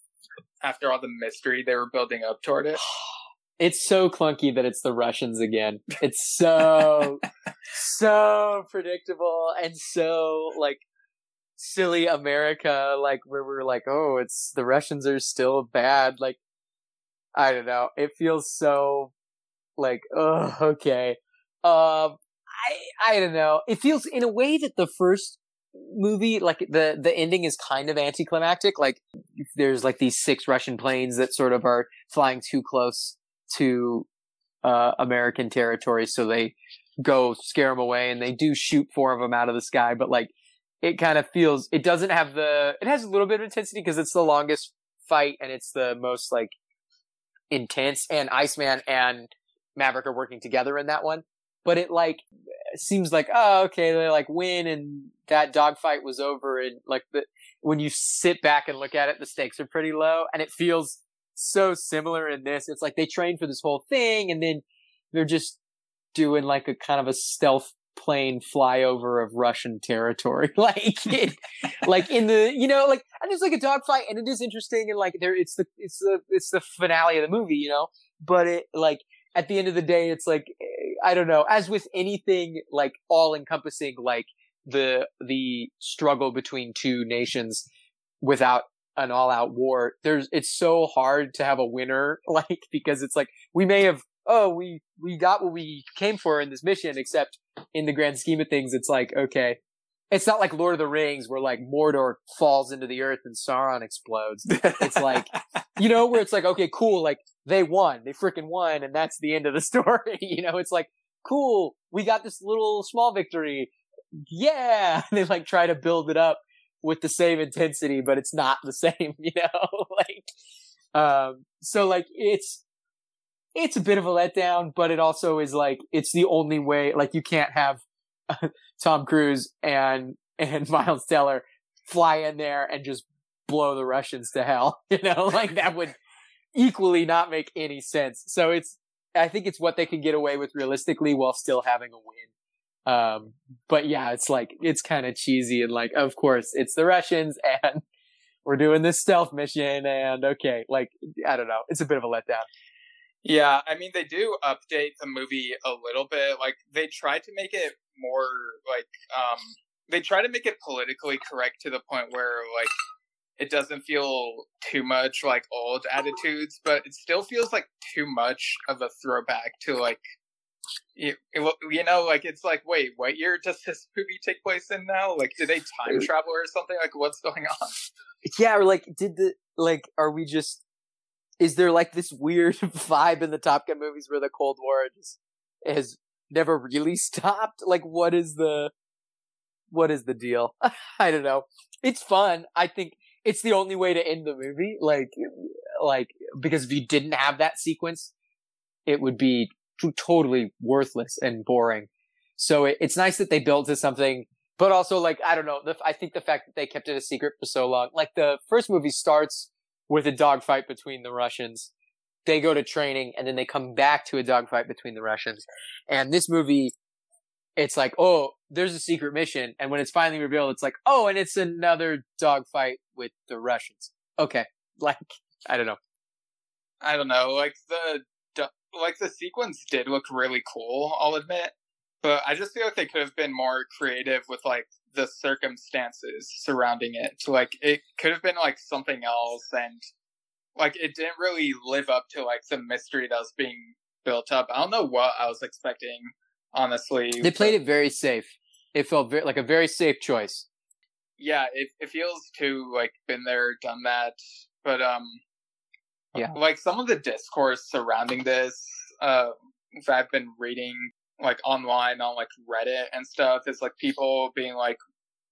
Speaker 3: after all the mystery they were building up toward it?
Speaker 4: it's so clunky that it's the Russians again. It's so so predictable and so like silly America, like where we're like, oh, it's the Russians are still bad. Like I don't know. It feels so like, oh, okay. Um, I I don't know. It feels in a way that the first movie, like the the ending is kind of anticlimactic. Like there's like these six Russian planes that sort of are flying too close to uh, American territory, so they go scare them away, and they do shoot four of them out of the sky. But like, it kind of feels it doesn't have the it has a little bit of intensity because it's the longest fight and it's the most like intense. And Iceman and Maverick are working together in that one, but it like seems like oh okay they like win and that dogfight was over and like the when you sit back and look at it the stakes are pretty low and it feels so similar in this. It's like they train for this whole thing and then they're just doing like a kind of a stealth plane flyover of Russian territory. like, it, like in the, you know, like, and it's like a dogfight and it is interesting and like there, it's the, it's the, it's the finale of the movie, you know, but it like, at the end of the day, it's like, eh, I don't know, as with anything like all encompassing, like the, the struggle between two nations without an all out war, there's, it's so hard to have a winner, like, because it's like, we may have, oh, we, we got what we came for in this mission, except in the grand scheme of things, it's like, okay, it's not like Lord of the Rings where like Mordor falls into the earth and Sauron explodes. It's like, you know, where it's like, okay, cool, like they won, they freaking won, and that's the end of the story. you know, it's like, cool, we got this little small victory. Yeah. they like try to build it up with the same intensity, but it's not the same, you know, like, um, so like it's, it's a bit of a letdown, but it also is like, it's the only way, like you can't have Tom Cruise and, and Miles Teller fly in there and just blow the Russians to hell, you know, like that would equally not make any sense. So it's, I think it's what they can get away with realistically while still having a win. Um, but yeah, it's like, it's kind of cheesy and like, of course, it's the Russians and we're doing this stealth mission and okay, like, I don't know. It's a bit of a letdown.
Speaker 3: Yeah, I mean, they do update the movie a little bit. Like, they try to make it more, like, um, they try to make it politically correct to the point where, like, it doesn't feel too much like old attitudes, but it still feels like too much of a throwback to, like, you, you know, like it's like, wait, what year does this movie take place in now? Like, did they time travel or something? Like, what's going on?
Speaker 4: Yeah, or like, did the like, are we just? Is there like this weird vibe in the Top Gun movies where the Cold War just has never really stopped? Like, what is the, what is the deal? I don't know. It's fun. I think it's the only way to end the movie. Like, like because if you didn't have that sequence, it would be totally worthless and boring. So it, it's nice that they built to something, but also like, I don't know, the, I think the fact that they kept it a secret for so long, like the first movie starts with a dogfight between the Russians. They go to training and then they come back to a dogfight between the Russians. And this movie, it's like, oh, there's a secret mission. And when it's finally revealed, it's like, oh, and it's another dogfight with the Russians. Okay. Like, I don't know.
Speaker 3: I don't know. Like the like the sequence did look really cool, I'll admit. But I just feel like they could have been more creative with like the circumstances surrounding it. To like it could have been like something else and like it didn't really live up to like the mystery that was being built up. I don't know what I was expecting, honestly.
Speaker 4: They played it very safe. It felt very, like a very safe choice.
Speaker 3: Yeah, it it feels too like been there, done that. But um
Speaker 4: yeah.
Speaker 3: Like some of the discourse surrounding this, uh, I've been reading like online on like Reddit and stuff is like people being like,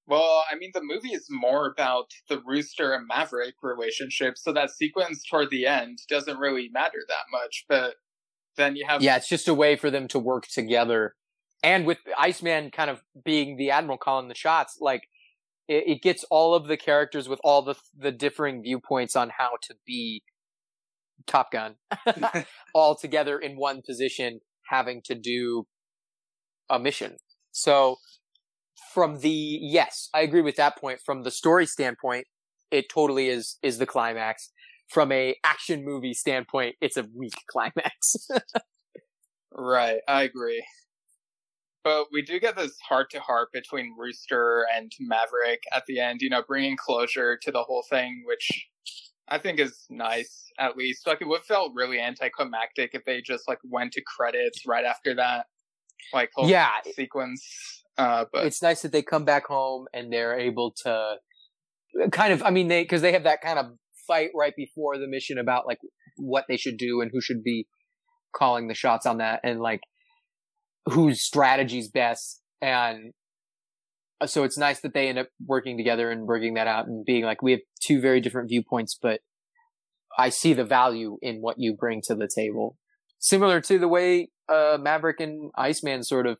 Speaker 3: well, I mean, the movie is more about the Rooster and Maverick relationship, so that sequence toward the end doesn't really matter that much. But then you have
Speaker 4: yeah, it's just a way for them to work together, and with Iceman kind of being the admiral calling the shots, like it, it gets all of the characters with all the the differing viewpoints on how to be Top Gun all together in one position having to do a mission. So from the yes, I agree with that point. From the story standpoint, it totally is is the climax. From a action movie standpoint, it's a weak climax.
Speaker 3: right, I agree. But we do get this heart to heart between Rooster and Maverick at the end, you know, bringing closure to the whole thing, which I think is nice at least. Like it would have felt really anticlimactic if they just like went to credits right after that, like whole
Speaker 4: yeah
Speaker 3: sequence. Uh, but
Speaker 4: it's nice that they come back home and they're able to kind of. I mean, they because they have that kind of fight right before the mission about like what they should do and who should be calling the shots on that and like whose strategy's best and uh, so it's nice that they end up working together and working that out and being like we have two very different viewpoints but I see the value in what you bring to the table. Similar to the way uh, Maverick and Iceman sort of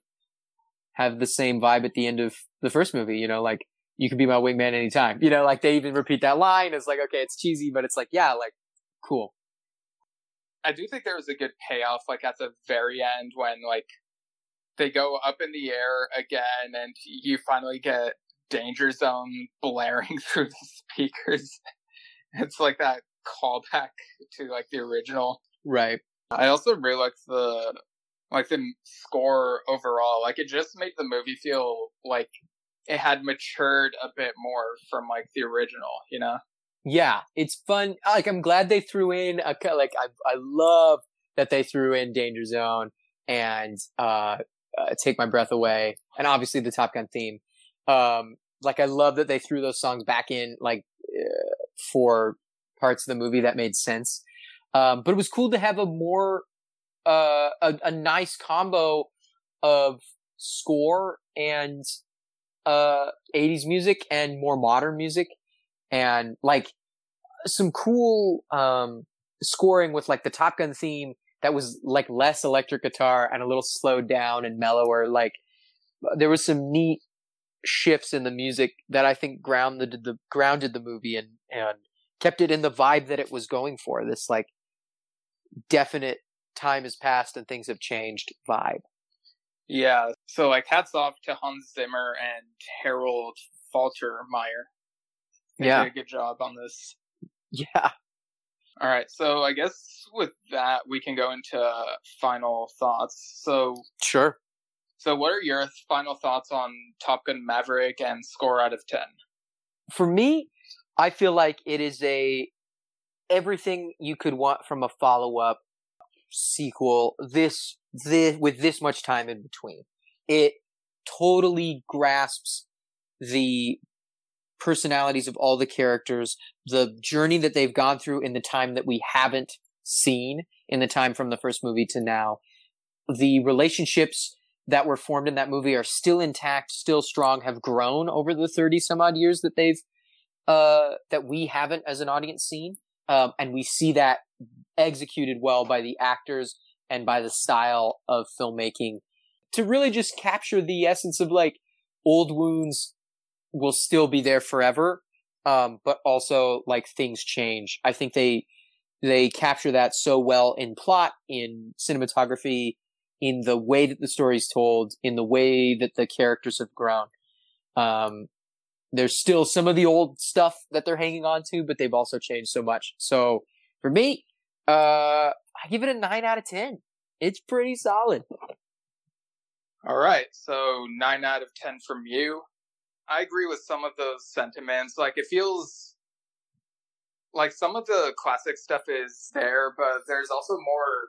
Speaker 4: have the same vibe at the end of the first movie, you know, like you can be my wingman anytime. You know, like they even repeat that line. It's like, okay, it's cheesy, but it's like, yeah, like cool.
Speaker 3: I do think there was a good payoff, like at the very end when like they go up in the air again, and you finally get Danger Zone blaring through the speakers. It's like that callback to like the original.
Speaker 4: Right.
Speaker 3: I also really liked the like the score overall. Like it just made the movie feel like it had matured a bit more from like the original, you know?
Speaker 4: Yeah, it's fun. Like I'm glad they threw in a like I I love that they threw in Danger Zone and uh, uh Take My Breath Away and obviously the Top Gun theme. Um like I love that they threw those songs back in like uh, for parts of the movie that made sense. Um but it was cool to have a more uh a, a nice combo of score and uh 80s music and more modern music and like some cool um scoring with like the Top Gun theme that was like less electric guitar and a little slowed down and mellower like there was some neat shifts in the music that I think grounded the grounded the movie and and kept it in the vibe that it was going for this like definite time has passed and things have changed vibe
Speaker 3: Yeah. So like hats off to Hans Zimmer and Harold Faltermeyer. They
Speaker 4: Yeah.
Speaker 3: did a good job on this.
Speaker 4: yeah
Speaker 3: All right. So I guess with that we can go into final thoughts. So
Speaker 4: sure
Speaker 3: so what are your final thoughts on Top Gun Maverick and score out of 10?
Speaker 4: for me, I feel like it is a everything you could want from a follow up sequel. This this with this much time in between, it totally grasps the personalities of all the characters, the journey that they've gone through in the time that we haven't seen in the time from the first movie to now. The relationships that were formed in that movie are still intact, still strong, have grown over the 30 some odd years that they've, uh, that we haven't as an audience seen. Um, and we see that executed well by the actors and by the style of filmmaking to really just capture the essence of like old wounds will still be there forever. Um, but also like things change. I think they, they capture that so well in plot, in cinematography, in the way that the story's told, in the way that the characters have grown. Um, there's still some of the old stuff that they're hanging on to, but they've also changed so much. So for me, uh, I give it a nine out of 10. It's pretty solid.
Speaker 3: All right. So 9 out of 10 from you. I agree with some of those sentiments. Like it feels like some of the classic stuff is there, but there's also more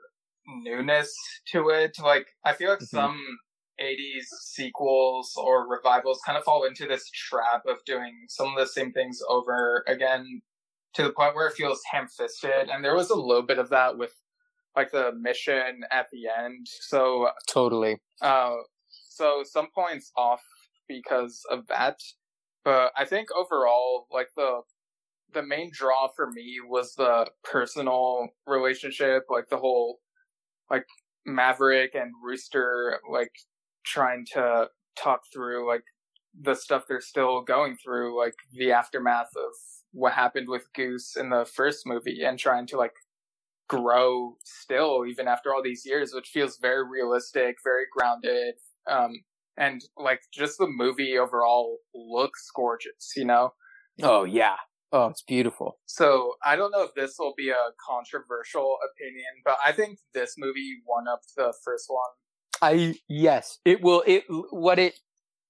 Speaker 3: newness to it. Like I feel like
Speaker 4: Mhm.
Speaker 3: some 80s sequels or revivals kind of fall into this trap of doing some of the same things over again to the point where it feels ham-fisted. And there was a little bit of that with like the mission at the end. So
Speaker 4: Totally.
Speaker 3: uh, so some points off because of that, but I think overall, like the the main draw for me was the personal relationship, like the whole like Maverick and Rooster like trying to talk through like the stuff they're still going through, like the aftermath of what happened with Goose in the first movie, and trying to like grow still even after all these years, which feels very realistic, very grounded. Um, and like just the movie overall looks gorgeous, you know?
Speaker 4: Oh, yeah. Oh, it's beautiful.
Speaker 3: So I don't know if this will be a controversial opinion, but I think this movie won up the first one.
Speaker 4: I, yes, it will, it, what it,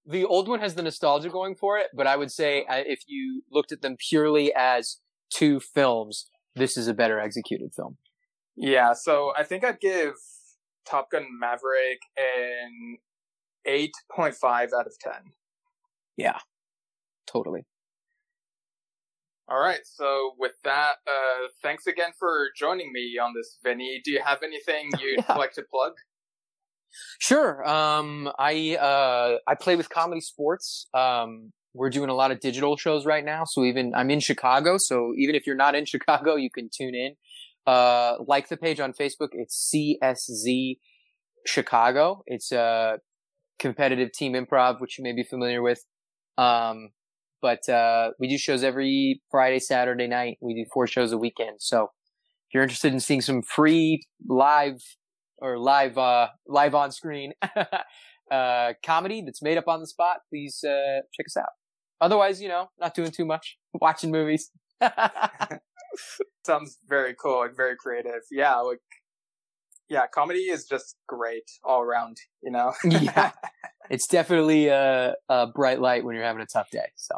Speaker 4: the old one has the nostalgia going for it, but I would say uh, if you looked at them purely as two films, this is a better executed film.
Speaker 3: Yeah, so I think I'd give Top Gun Maverick an 8.5 out of 10.
Speaker 4: Yeah, Totally.
Speaker 3: All right, so with that, uh, thanks again for joining me on this, Vinny. Do you have anything you'd
Speaker 4: Yeah.
Speaker 3: like to plug?
Speaker 4: Sure. Um, I uh, I play with ComedySportz. Um, we're doing a lot of digital shows right now. So even I'm in Chicago. So even if you're not in Chicago, you can tune in. Uh, like the page on Facebook. It's CSZ Chicago. It's a competitive team improv, which you may be familiar with. Um, but uh, we do shows every Friday, Saturday night. We do four shows a weekend. So if you're interested in seeing some free live or live uh live on screen uh comedy that's made up on the spot, please uh check us out. Otherwise, you know, not doing too much, watching movies.
Speaker 3: Sounds very cool, and very creative. Yeah, like yeah, comedy is just great all around, you know?
Speaker 4: yeah. It's definitely a, a bright light when you're having a tough day. So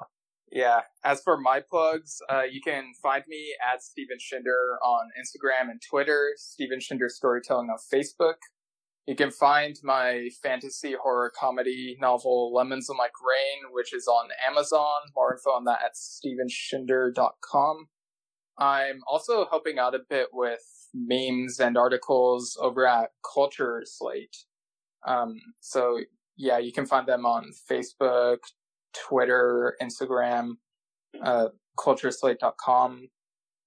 Speaker 3: Yeah. As for my plugs, uh, you can find me at Steven Schinder on Instagram and Twitter, Steven Schinder Storytelling on Facebook. You can find my fantasy horror comedy novel Lemons on My Grain, which is on Amazon. More info on that at stevenschinder.com. I'm also helping out a bit with memes and articles over at Culture Slate. Um, so yeah, you can find them on Facebook, Twitter, Instagram, uh, cultureslate.com.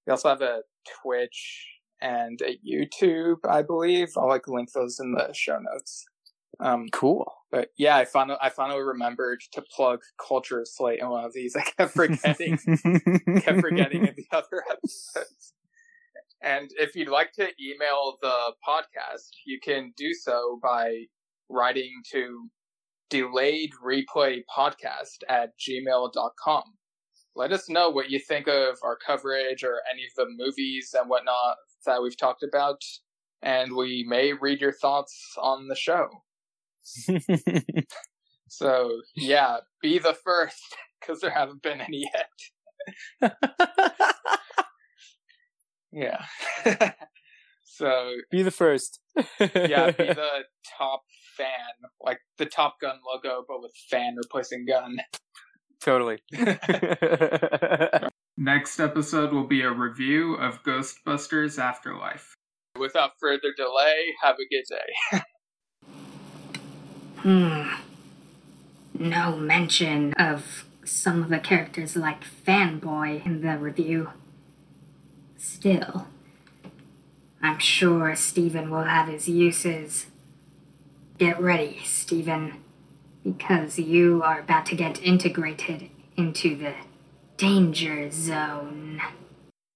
Speaker 3: We also have a Twitch and a YouTube, I believe. I'll like link those in the show notes. Um,
Speaker 4: cool.
Speaker 3: but yeah, I finally, I finally remembered to plug Culture Slate in one of these. I kept forgetting, kept forgetting in the other episodes. And if you'd like to email the podcast, you can do so by writing to delayed replay podcast at gmail.com. Let us know what you think of our coverage or any of the movies and whatnot that we've talked about, and we may read your thoughts on the show. So, yeah, be the first, because there haven't been any yet. Yeah. so,
Speaker 4: Be the first.
Speaker 3: yeah, be the top fan, like the Top Gun logo, but with fan replacing gun.
Speaker 4: totally.
Speaker 1: Next episode will be a review of Ghostbusters Afterlife.
Speaker 3: Without further delay, have a good day.
Speaker 5: Hmm. No mention of some of the characters like Fanboy in the review. Still, I'm sure Stephen will have his uses. Get ready, Stephen, because you are about to get integrated into the danger zone.